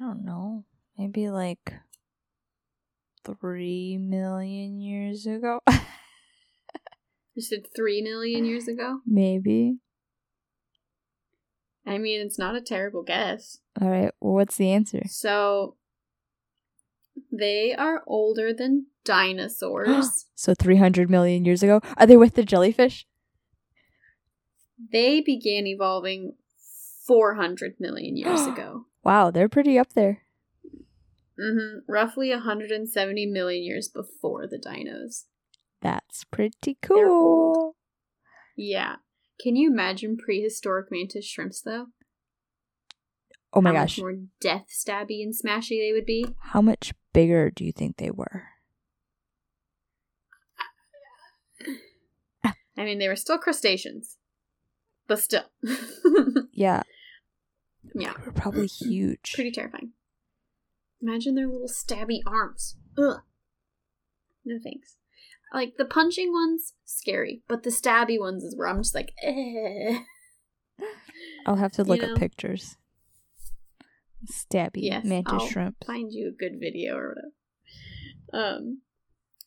I don't know. Maybe like three million years ago. You said three million years ago? Maybe. I mean, it's not a terrible guess. All right. Well, what's the answer? So they are older than dinosaurs. So three hundred million years ago. Are they with the jellyfish? they began evolving 400 million years ago. Wow, they're pretty up there. hmm Roughly 170 million years before the dinos. That's pretty cool. Yeah. Can you imagine prehistoric mantis shrimps, though? Oh my How gosh. much more death stabby and smashy they would be? How much bigger do you think they were? I mean, they were still crustaceans, but still. Yeah. yeah, They were probably huge. pretty terrifying. Imagine their little stabby arms. Ugh. No thanks. Like the punching ones, scary, but the stabby ones is where I'm just like, eh. I'll have to you look know? up pictures. Stabby Yes, mantis I'll shrimp. find you a good video or whatever. Um,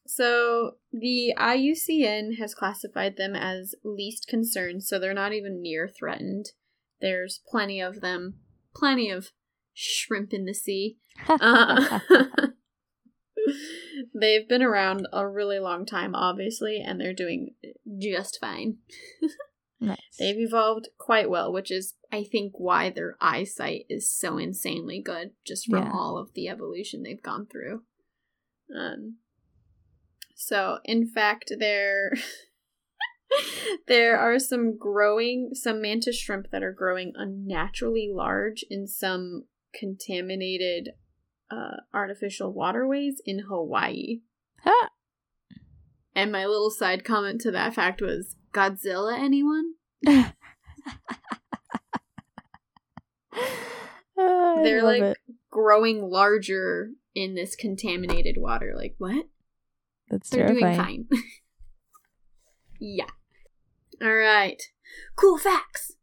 so the IUCN has classified them as least concern, so they're not even near threatened. There's plenty of them, plenty of shrimp in the sea. Uh, they've been around a really long time, obviously, and they're doing just fine. nice. They've evolved quite well, which is, I think, why their eyesight is so insanely good, just from Yeah. all of the evolution they've gone through. Um, so, in fact, there there are some growing, some mantis shrimp that are growing unnaturally large in some contaminated uh, artificial waterways in Hawaii. Ha! And my little side comment to that fact was Godzilla, anyone? They're like it. growing larger in this contaminated water. Like, what? That's They're terrifying. doing fine. yeah. All right. Cool facts.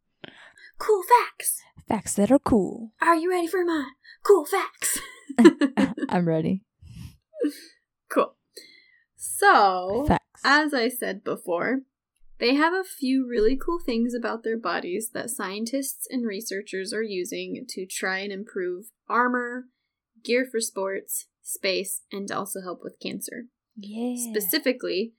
Cool facts. Facts that are cool. Are you ready for my cool facts? I'm ready. cool. So, Facts. as I said before, they have a few really cool things about their bodies that scientists and researchers are using to try and improve armor, gear for sports, space, and also help with cancer. yeah. Specifically,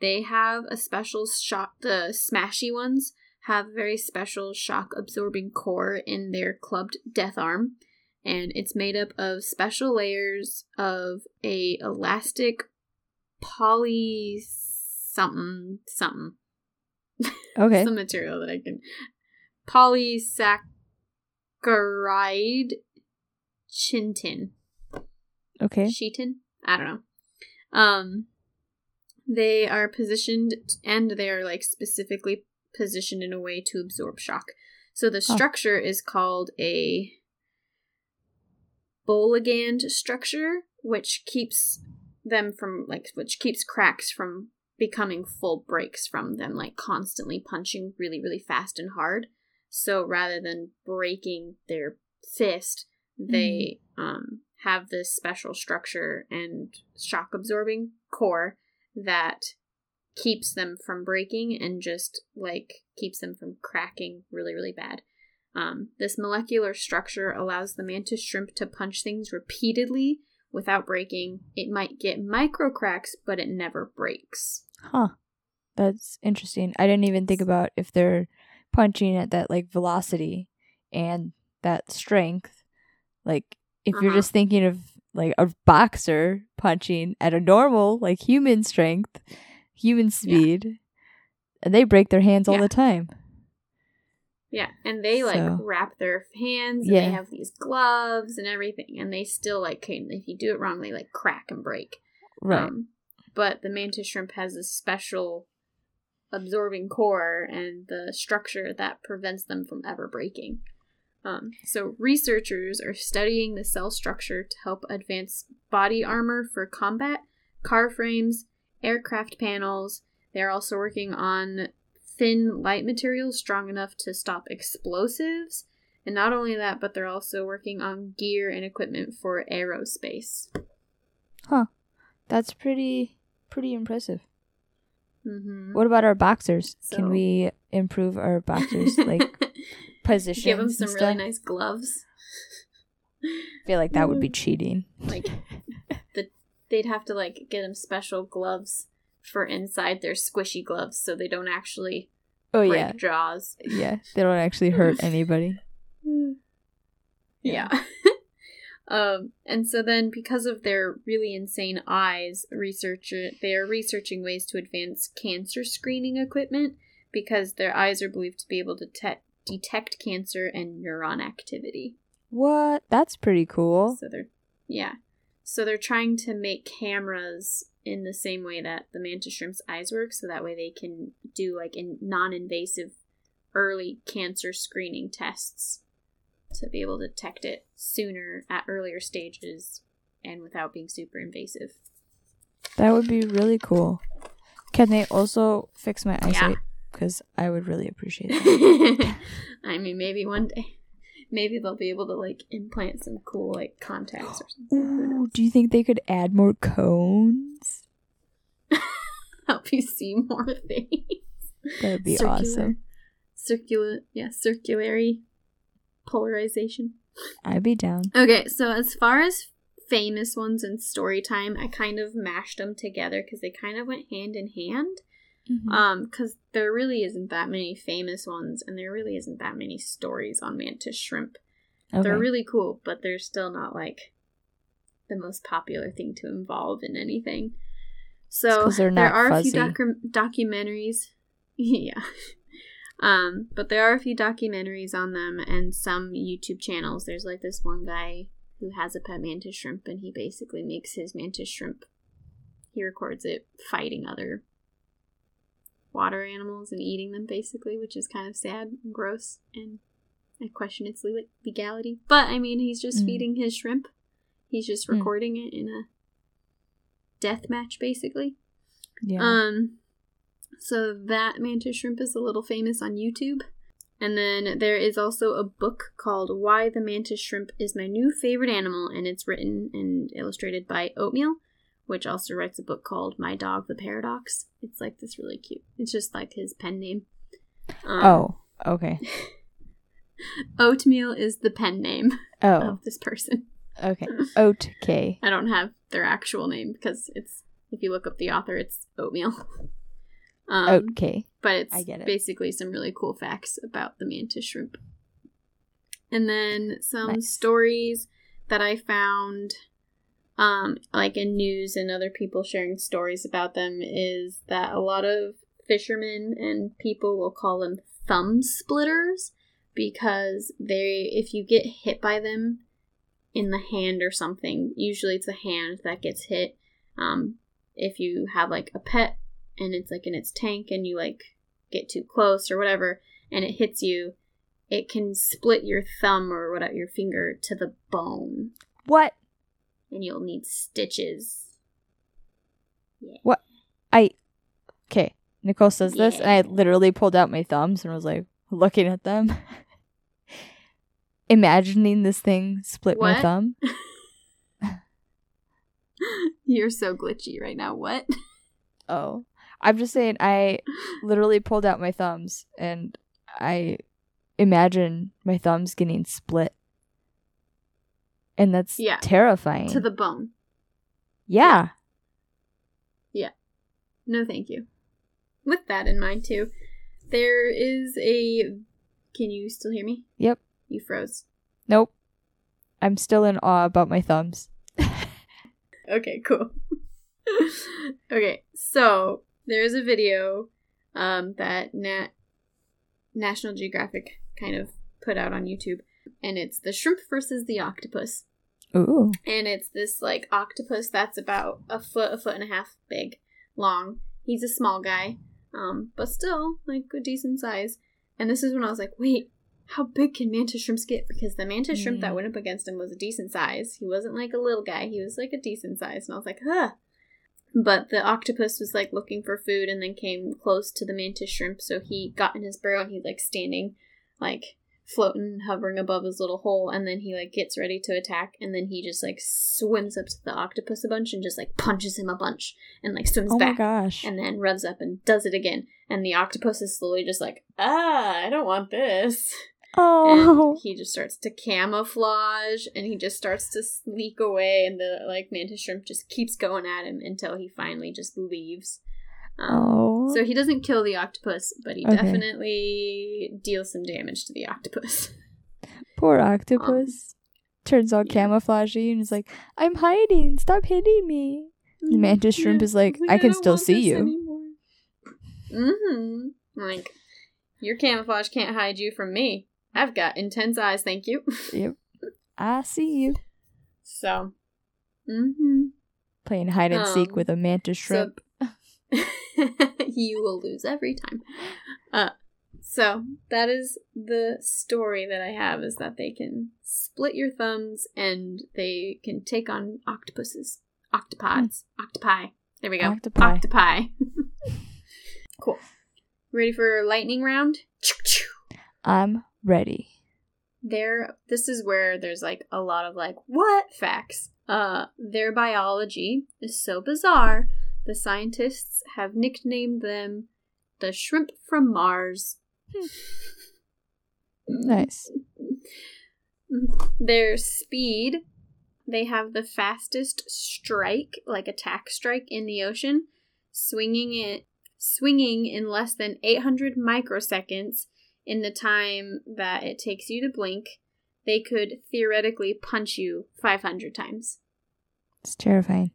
they have a special shock, the smashy ones have a very special shock absorbing core in their clubbed death arm and it's made up of special layers of a elastic poly something something okay. some material that I can polysaccharide chitin. okay. Sheeton? I don't know. Um they are positioned and they are like specifically positioned in a way to absorb shock. So the structure is called a Bouligand structure, which keeps them from like which keeps cracks from becoming full breaks from them like constantly punching really really fast and hard. So rather than breaking their fist, they um have this special structure and shock absorbing core that keeps them from breaking and just like keeps them from cracking really really bad. Um, this molecular structure allows the mantis shrimp to punch things repeatedly without breaking. It might get micro cracks, but it never breaks. Huh. That's interesting. I didn't even think about if they're punching at that like velocity and that strength. Like if you're Uh-huh. just thinking of like a boxer punching at a normal like human strength, human speed, and they break their hands all the time. Yeah, and they like So- wrap their hands and Yeah. they have these gloves and everything, and they still like can if you do it wrong, they like crack and break. Right. Um, but the mantis shrimp has a special absorbing core and the structure that prevents them from ever breaking. Um, so researchers are studying the cell structure to help advance body armor for combat, car frames, aircraft panels. They're also working on thin light materials strong enough to stop explosives. And not only that, but they're also working on gear and equipment for aerospace. Huh. That's pretty pretty impressive. Mm-hmm. What about our boxers? So- Can we improve our boxers like position? give them some really nice gloves. I feel like that would be cheating. Like the they'd have to like get them special gloves for inside their squishy gloves so they don't actually Oh yeah. jaws. Yeah. They don't actually hurt anybody. Yeah. um and so then because of their really insane eyes, researcher they are researching ways to advance cancer screening equipment because their eyes are believed to be able to te- detect cancer and neuron activity. What? That's pretty cool. So they're yeah. So they're trying to make cameras in the same way that the mantis shrimp's eyes work, so that way they can do like in non-invasive early cancer screening tests to be able to detect it sooner at earlier stages and without being super invasive. That would be really cool. Can they also fix my Yeah. eyesight? Because I would really appreciate that. I mean, maybe one day, maybe they'll be able to like implant some cool like contacts or something. Ooh, do you think they could add more cones? Help you see more things. That would be Circular- awesome. Circular, yeah, circulary polarization. I'd be down. Okay, so as far as famous ones and story time, I kind of mashed them together because they kind of went hand in hand. Mm-hmm. Um, because there really isn't that many famous ones, and there really isn't that many stories on mantis shrimp. okay. They're really cool, but they're still not like the most popular thing to involve in anything. So there are a few docu- documentaries. yeah. Um, but there are a few documentaries on them and some YouTube channels. There's like this one guy who has a pet mantis shrimp and he basically makes his mantis shrimp he records it fighting other water animals and eating them basically, which is kind of sad and gross and I question its legality. But I mean, he's just Mm. feeding his shrimp. He's just Mm. recording it in a death match basically. yeah. Um, so that mantis shrimp is a little famous on YouTube. And then there is also a book called Why the Mantis Shrimp is My New Favorite Animal, and it's written and illustrated by Oatmeal, which also writes a book called My Dog the Paradox. It's like this really cute. It's just like his pen name. Um, oh, okay. Oatmeal is the pen name Oh, of this person. okay. Okay. I don't have their actual name because it's if you look up the author, it's Oatmeal. Um, Okay. but it's I get it. basically some really cool facts about the mantis shrimp. And then some Nice. stories that I found, um, like in news and other people sharing stories about them, is that a lot of fishermen and people will call them thumb splitters because they, if you get hit by them in the hand or something, usually it's the hand that gets hit. Um, if you have like a pet and it's like in its tank and you like get too close or whatever and it hits you it can split your thumb or whatever your finger to the bone What? And you'll need stitches What I. Okay. Nicole says this, and I literally pulled out my thumbs and was like looking at them, imagining this thing split my thumb. you're so glitchy right now what Oh, I'm just saying. I literally pulled out my thumbs, and I imagine my thumbs getting split, and that's Yeah. terrifying. to the bone yeah. Yeah. No thank you with that in mind too there is a can you still hear me Yep. you froze Nope. I'm still in awe about my thumbs. Okay, cool. okay, so there's a video um, that Nat National Geographic kind of put out on YouTube, and it's the shrimp versus the octopus. Ooh. And it's this like octopus that's about a foot, a foot and a half big, long. He's a small guy, um, but still like a decent size. And this is when I was like, wait, how big can mantis shrimps get? Because the mantis shrimp that Mm. went up against him was a decent size. He wasn't like a little guy. He was like a decent size. And I was like, huh. But the octopus was like looking for food and then came close to the mantis shrimp. So he got in his burrow and he's like standing, like floating, hovering above his little hole. And then he like gets ready to attack. And then he just like swims up to the octopus a bunch and just like punches him a bunch and like swims Oh my back gosh. and then revs up and does it again. And the octopus is slowly just like, ah, I don't want this. oh. And he just starts to camouflage and he just starts to sneak away. And the like mantis shrimp just keeps going at him until he finally just leaves. Um, oh. So he doesn't kill the octopus, but he Okay. definitely deals some damage to the octopus. Poor octopus. Turns all yeah. camouflagey and is like, I'm hiding. Stop hitting me. The mantis shrimp is like, I can don't still see you. anymore." Mhm. Like, your camouflage can't hide you from me. I've got intense eyes, thank you. Yep. I see you. So, mm-hmm. Playing hide and seek Um, with a mantis shrimp. So you will lose every time. Uh, so that is the story that I have: is that they can split your thumbs and they can take on octopuses, octopods, octopi. There we go, Octopi. octopi. cool. Ready for lightning round? I'm ready. There, this is where there's like a lot of like what facts. Uh, their biology is so bizarre. The scientists have nicknamed them the shrimp from Mars. Hmm. Nice. Their speed, they have the fastest strike, like attack strike in the ocean, swinging it swinging in less than 800 microseconds in the time that it takes you to blink. They could theoretically punch you 500 times. It's terrifying.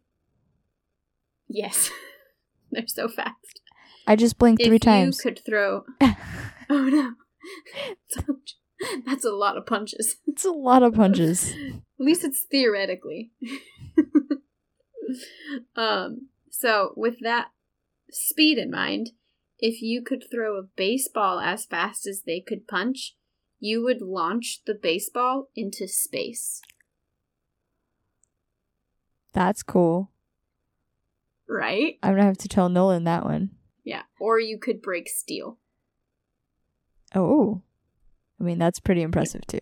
Yes. They're so fast. I just blinked if three times. you could throw Oh no. That's a lot of punches. It's a lot of punches. At least it's theoretically. um, so with that speed in mind, if you could throw a baseball as fast as they could punch, you would launch the baseball into space. That's cool. Right? I'm gonna have to tell Nolan that one. Yeah. Or you could break steel. Oh. I mean, that's pretty impressive too.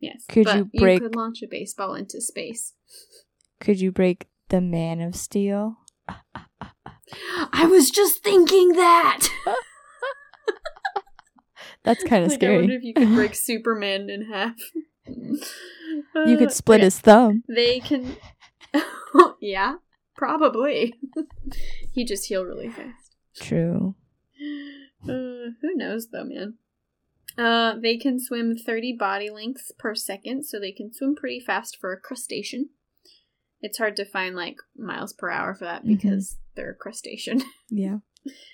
Yes. Could you break- you could launch a baseball into space. Could you break the Man of Steel? I was just thinking that. That's kind of Like, I wonder scary. if you could break Superman in half. You could Uh, split okay. his thumb. They can. yeah, probably. he just healed really fast. True. Uh, who knows though, man? Uh, they can swim 30 body lengths per second, so they can swim pretty fast for a crustacean. It's hard to find like miles per hour for that Mhm. because they're a crustacean. Yeah.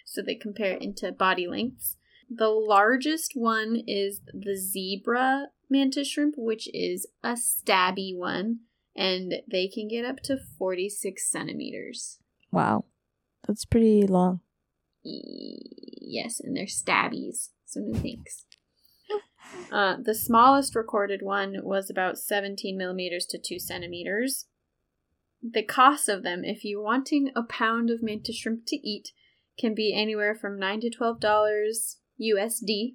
so they compare it into body lengths. The largest one is the zebra mantis shrimp, which is a stabby one, and they can get up to 46 centimeters. Wow. That's pretty long. Yes, and they're stabbies, so no thanks. Uh, the smallest recorded one was about 17 millimeters to 2 centimeters. The cost of them, if you're wanting a pound of mantis shrimp to eat, can be anywhere from 9 to $12 USD.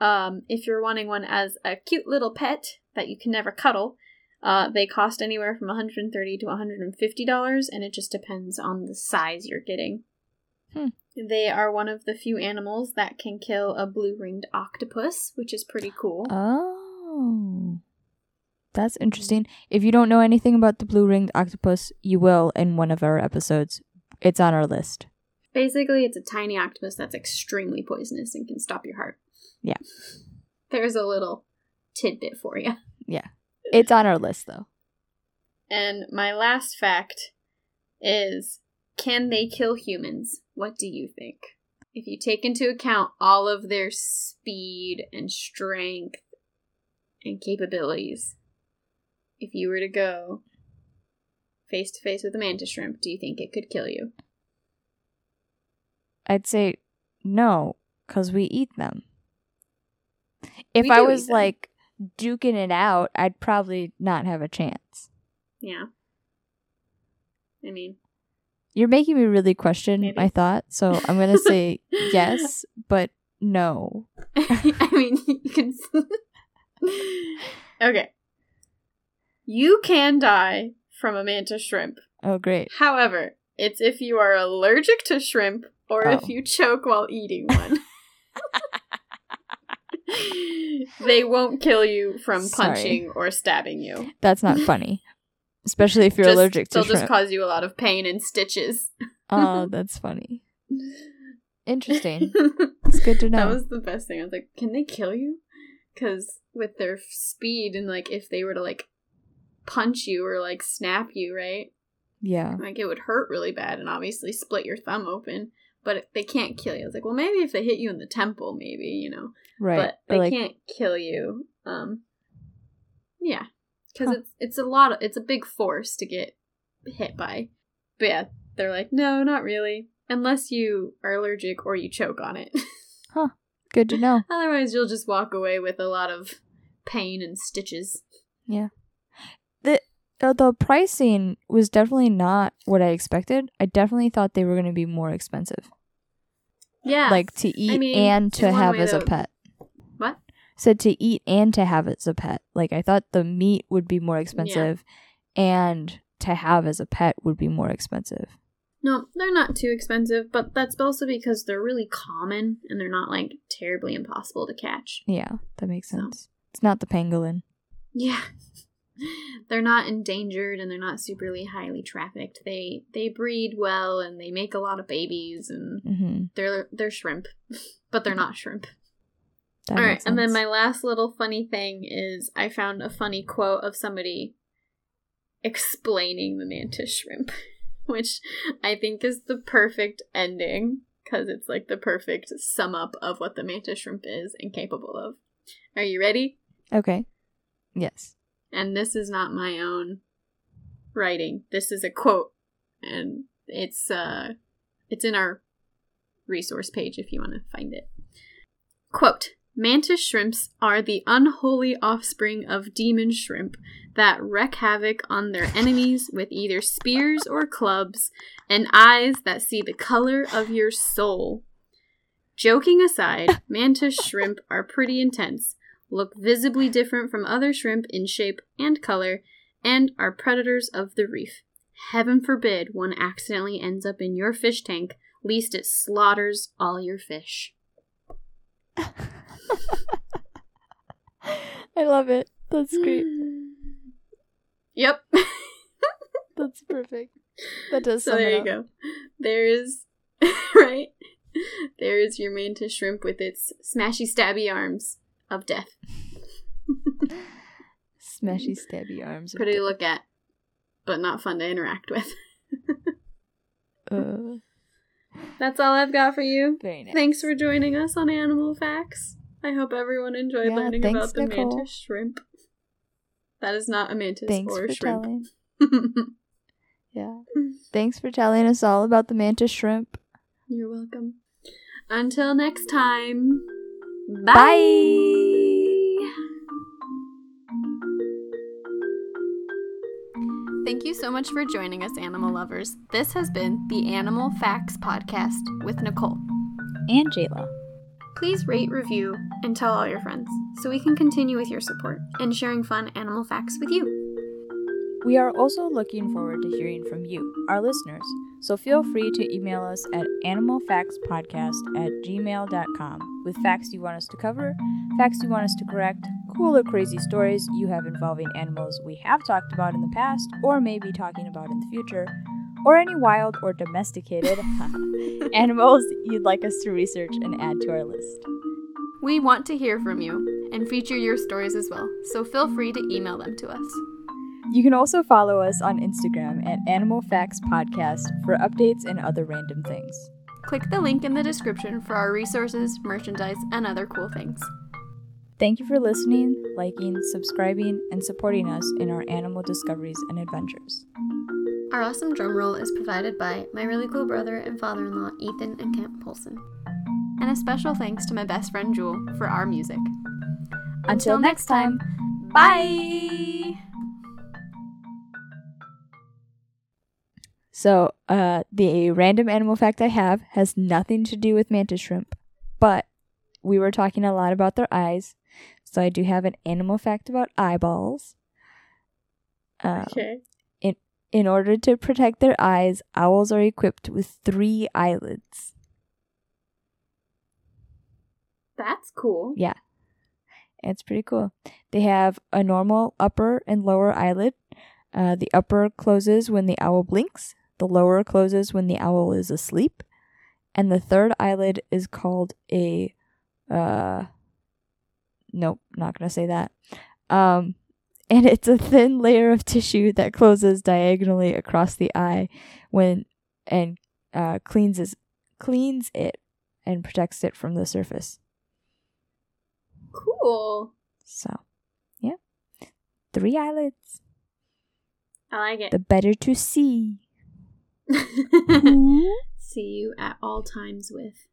Um, if you're wanting one as a cute little pet that you can never cuddle, uh, they cost anywhere from 130 to 150 dollars, and it just depends on the size you're getting. Hmm. They are one of the few animals that can kill a blue ringed octopus, which is pretty cool. Oh. That's interesting. If you don't know anything about the blue ringed octopus, you will in one of our episodes. It's on our list. Basically, it's a tiny octopus that's extremely poisonous and can stop your heart. Yeah. There's a little tidbit for you. It's on our list though. And my last fact is can they kill humans? What do you think? If you take into account all of their speed and strength and capabilities, if you were to go face to face with a mantis shrimp, do you think it could kill you? I'd say no, because we eat them. If We I was like duking it out, I'd probably not have a chance. Yeah. I mean, You're making me really question Maybe. my thought, so I'm gonna say yes, but no. I mean, you can. okay. You can die from a mantis shrimp. Oh, great. However, it's if you are allergic to shrimp or if Oh. you choke while eating one. They won't kill you from Sorry. punching or stabbing you. That's not funny, especially if you're Just- allergic to They'll shrimp. just cause you a lot of pain and stitches. oh, that's funny. Interesting. It's good to know. That was the best thing. I was like, can they kill you? Because with their speed and like if they were to like punch you or like snap you, right? Yeah. Like it would hurt really bad and obviously split your thumb open. But they can't kill you. I was like, well, maybe if they hit you in the temple, maybe you know. Right. But they like, can't kill you. Um, yeah, because Huh. it's it's a lot. Of, it's a big force to get hit by. But yeah, they're like, no, not really. Unless you are allergic or you choke on it. Huh. Good to know. Otherwise, you'll just walk away with a lot of pain and stitches. Yeah. The uh, the pricing was definitely not what I expected. I definitely thought they were going to be more expensive. Yeah. Like to eat mean, and to have as a pet. What? Said to eat and to have as a pet. Like I thought the meat would be more expensive and to have as a pet would be more expensive. No, they're not too expensive, but that's also because they're really common and they're not like terribly impossible to catch. Yeah, that makes So. sense. It's not the pangolin. Yeah. they're not endangered and they're not superly highly trafficked. They they breed well and they make a lot of babies and hmm they're they're shrimp, but they're not shrimp. That All right, makes and then my last little funny thing is I found a funny quote of somebody explaining the mantis shrimp, which I think is the perfect ending because it's like the perfect sum up of what the mantis shrimp is and capable of. Are you ready? Okay. Yes. And this is not my own writing. This is a quote, and it's uh, it's in our resource page if you want to find it. Quote Mantis shrimps are the unholy offspring of demon shrimp that wreak havoc on their enemies with either spears or clubs and eyes that see the color of your soul. Joking aside, mantis shrimp are pretty intense, look visibly different from other shrimp in shape and color, and are predators of the reef. Heaven forbid one accidentally ends up in your fish tank, least it slaughters all your fish. I love it. That's great. Yep. That's perfect. That does so there you up. go. There is right. There is your mantis shrimp with its smashy stabby arms of death. Smashy stabby arms. Pretty to look at, but not fun to interact with. Uh, That's all I've got for you. nice. Thanks for joining us on Animal Facts. I hope everyone enjoyed Yeah, learning thanks, about the Nicole. mantis shrimp. That is not a mantis Thanks or for shrimp. telling. Yeah. Thanks for telling us all about the mantis shrimp. You're welcome. Until next time. Bye. Bye. Thank you so much for joining us, animal lovers. This has been the Animal Facts Podcast with Nicole. And Jayla. Please rate, review, and tell all your friends so we can continue with your support and sharing fun animal facts with you. We are also looking forward to hearing from you, our listeners, so feel free to email us at animalfactspodcast at gmail.com with facts you want us to cover, facts you want us to correct, cool or crazy stories you have involving animals we have talked about in the past or may be talking about in the future, or any wild or domesticated animals you'd like us to research and add to our list. We want to hear from you and feature your stories as well, so feel free to email them to us. You can also follow us on Instagram at Animal Facts Podcast for updates and other random things. Click the link in the description for our resources, merchandise, and other cool things. Thank you for listening, liking, subscribing, and supporting us in our animal discoveries and adventures. Our awesome drum roll is provided by my really cool brother and father in law, Ethan and Kent Polson. And a special thanks to my best friend Jewel for our music. Until next time, bye! So, uh, the random animal fact I have has nothing to do with mantis shrimp, but we were talking a lot about their eyes, so I do have an animal fact about eyeballs. Uh, Okay. In order to protect their eyes, owls are equipped with three eyelids. That's cool. Yeah. It's pretty cool. They have a normal upper and lower eyelid. Uh, the upper closes when the owl blinks, the lower closes when the owl is asleep, and the third eyelid is called a. Uh, nope, not gonna say that. Um, and it's a thin layer of tissue that closes diagonally across the eye when and uh, cleans is, cleans it and protects it from the surface. Cool. So, yeah. Three eyelids. I like it. The better to see. Mm-hmm. See you at all times with.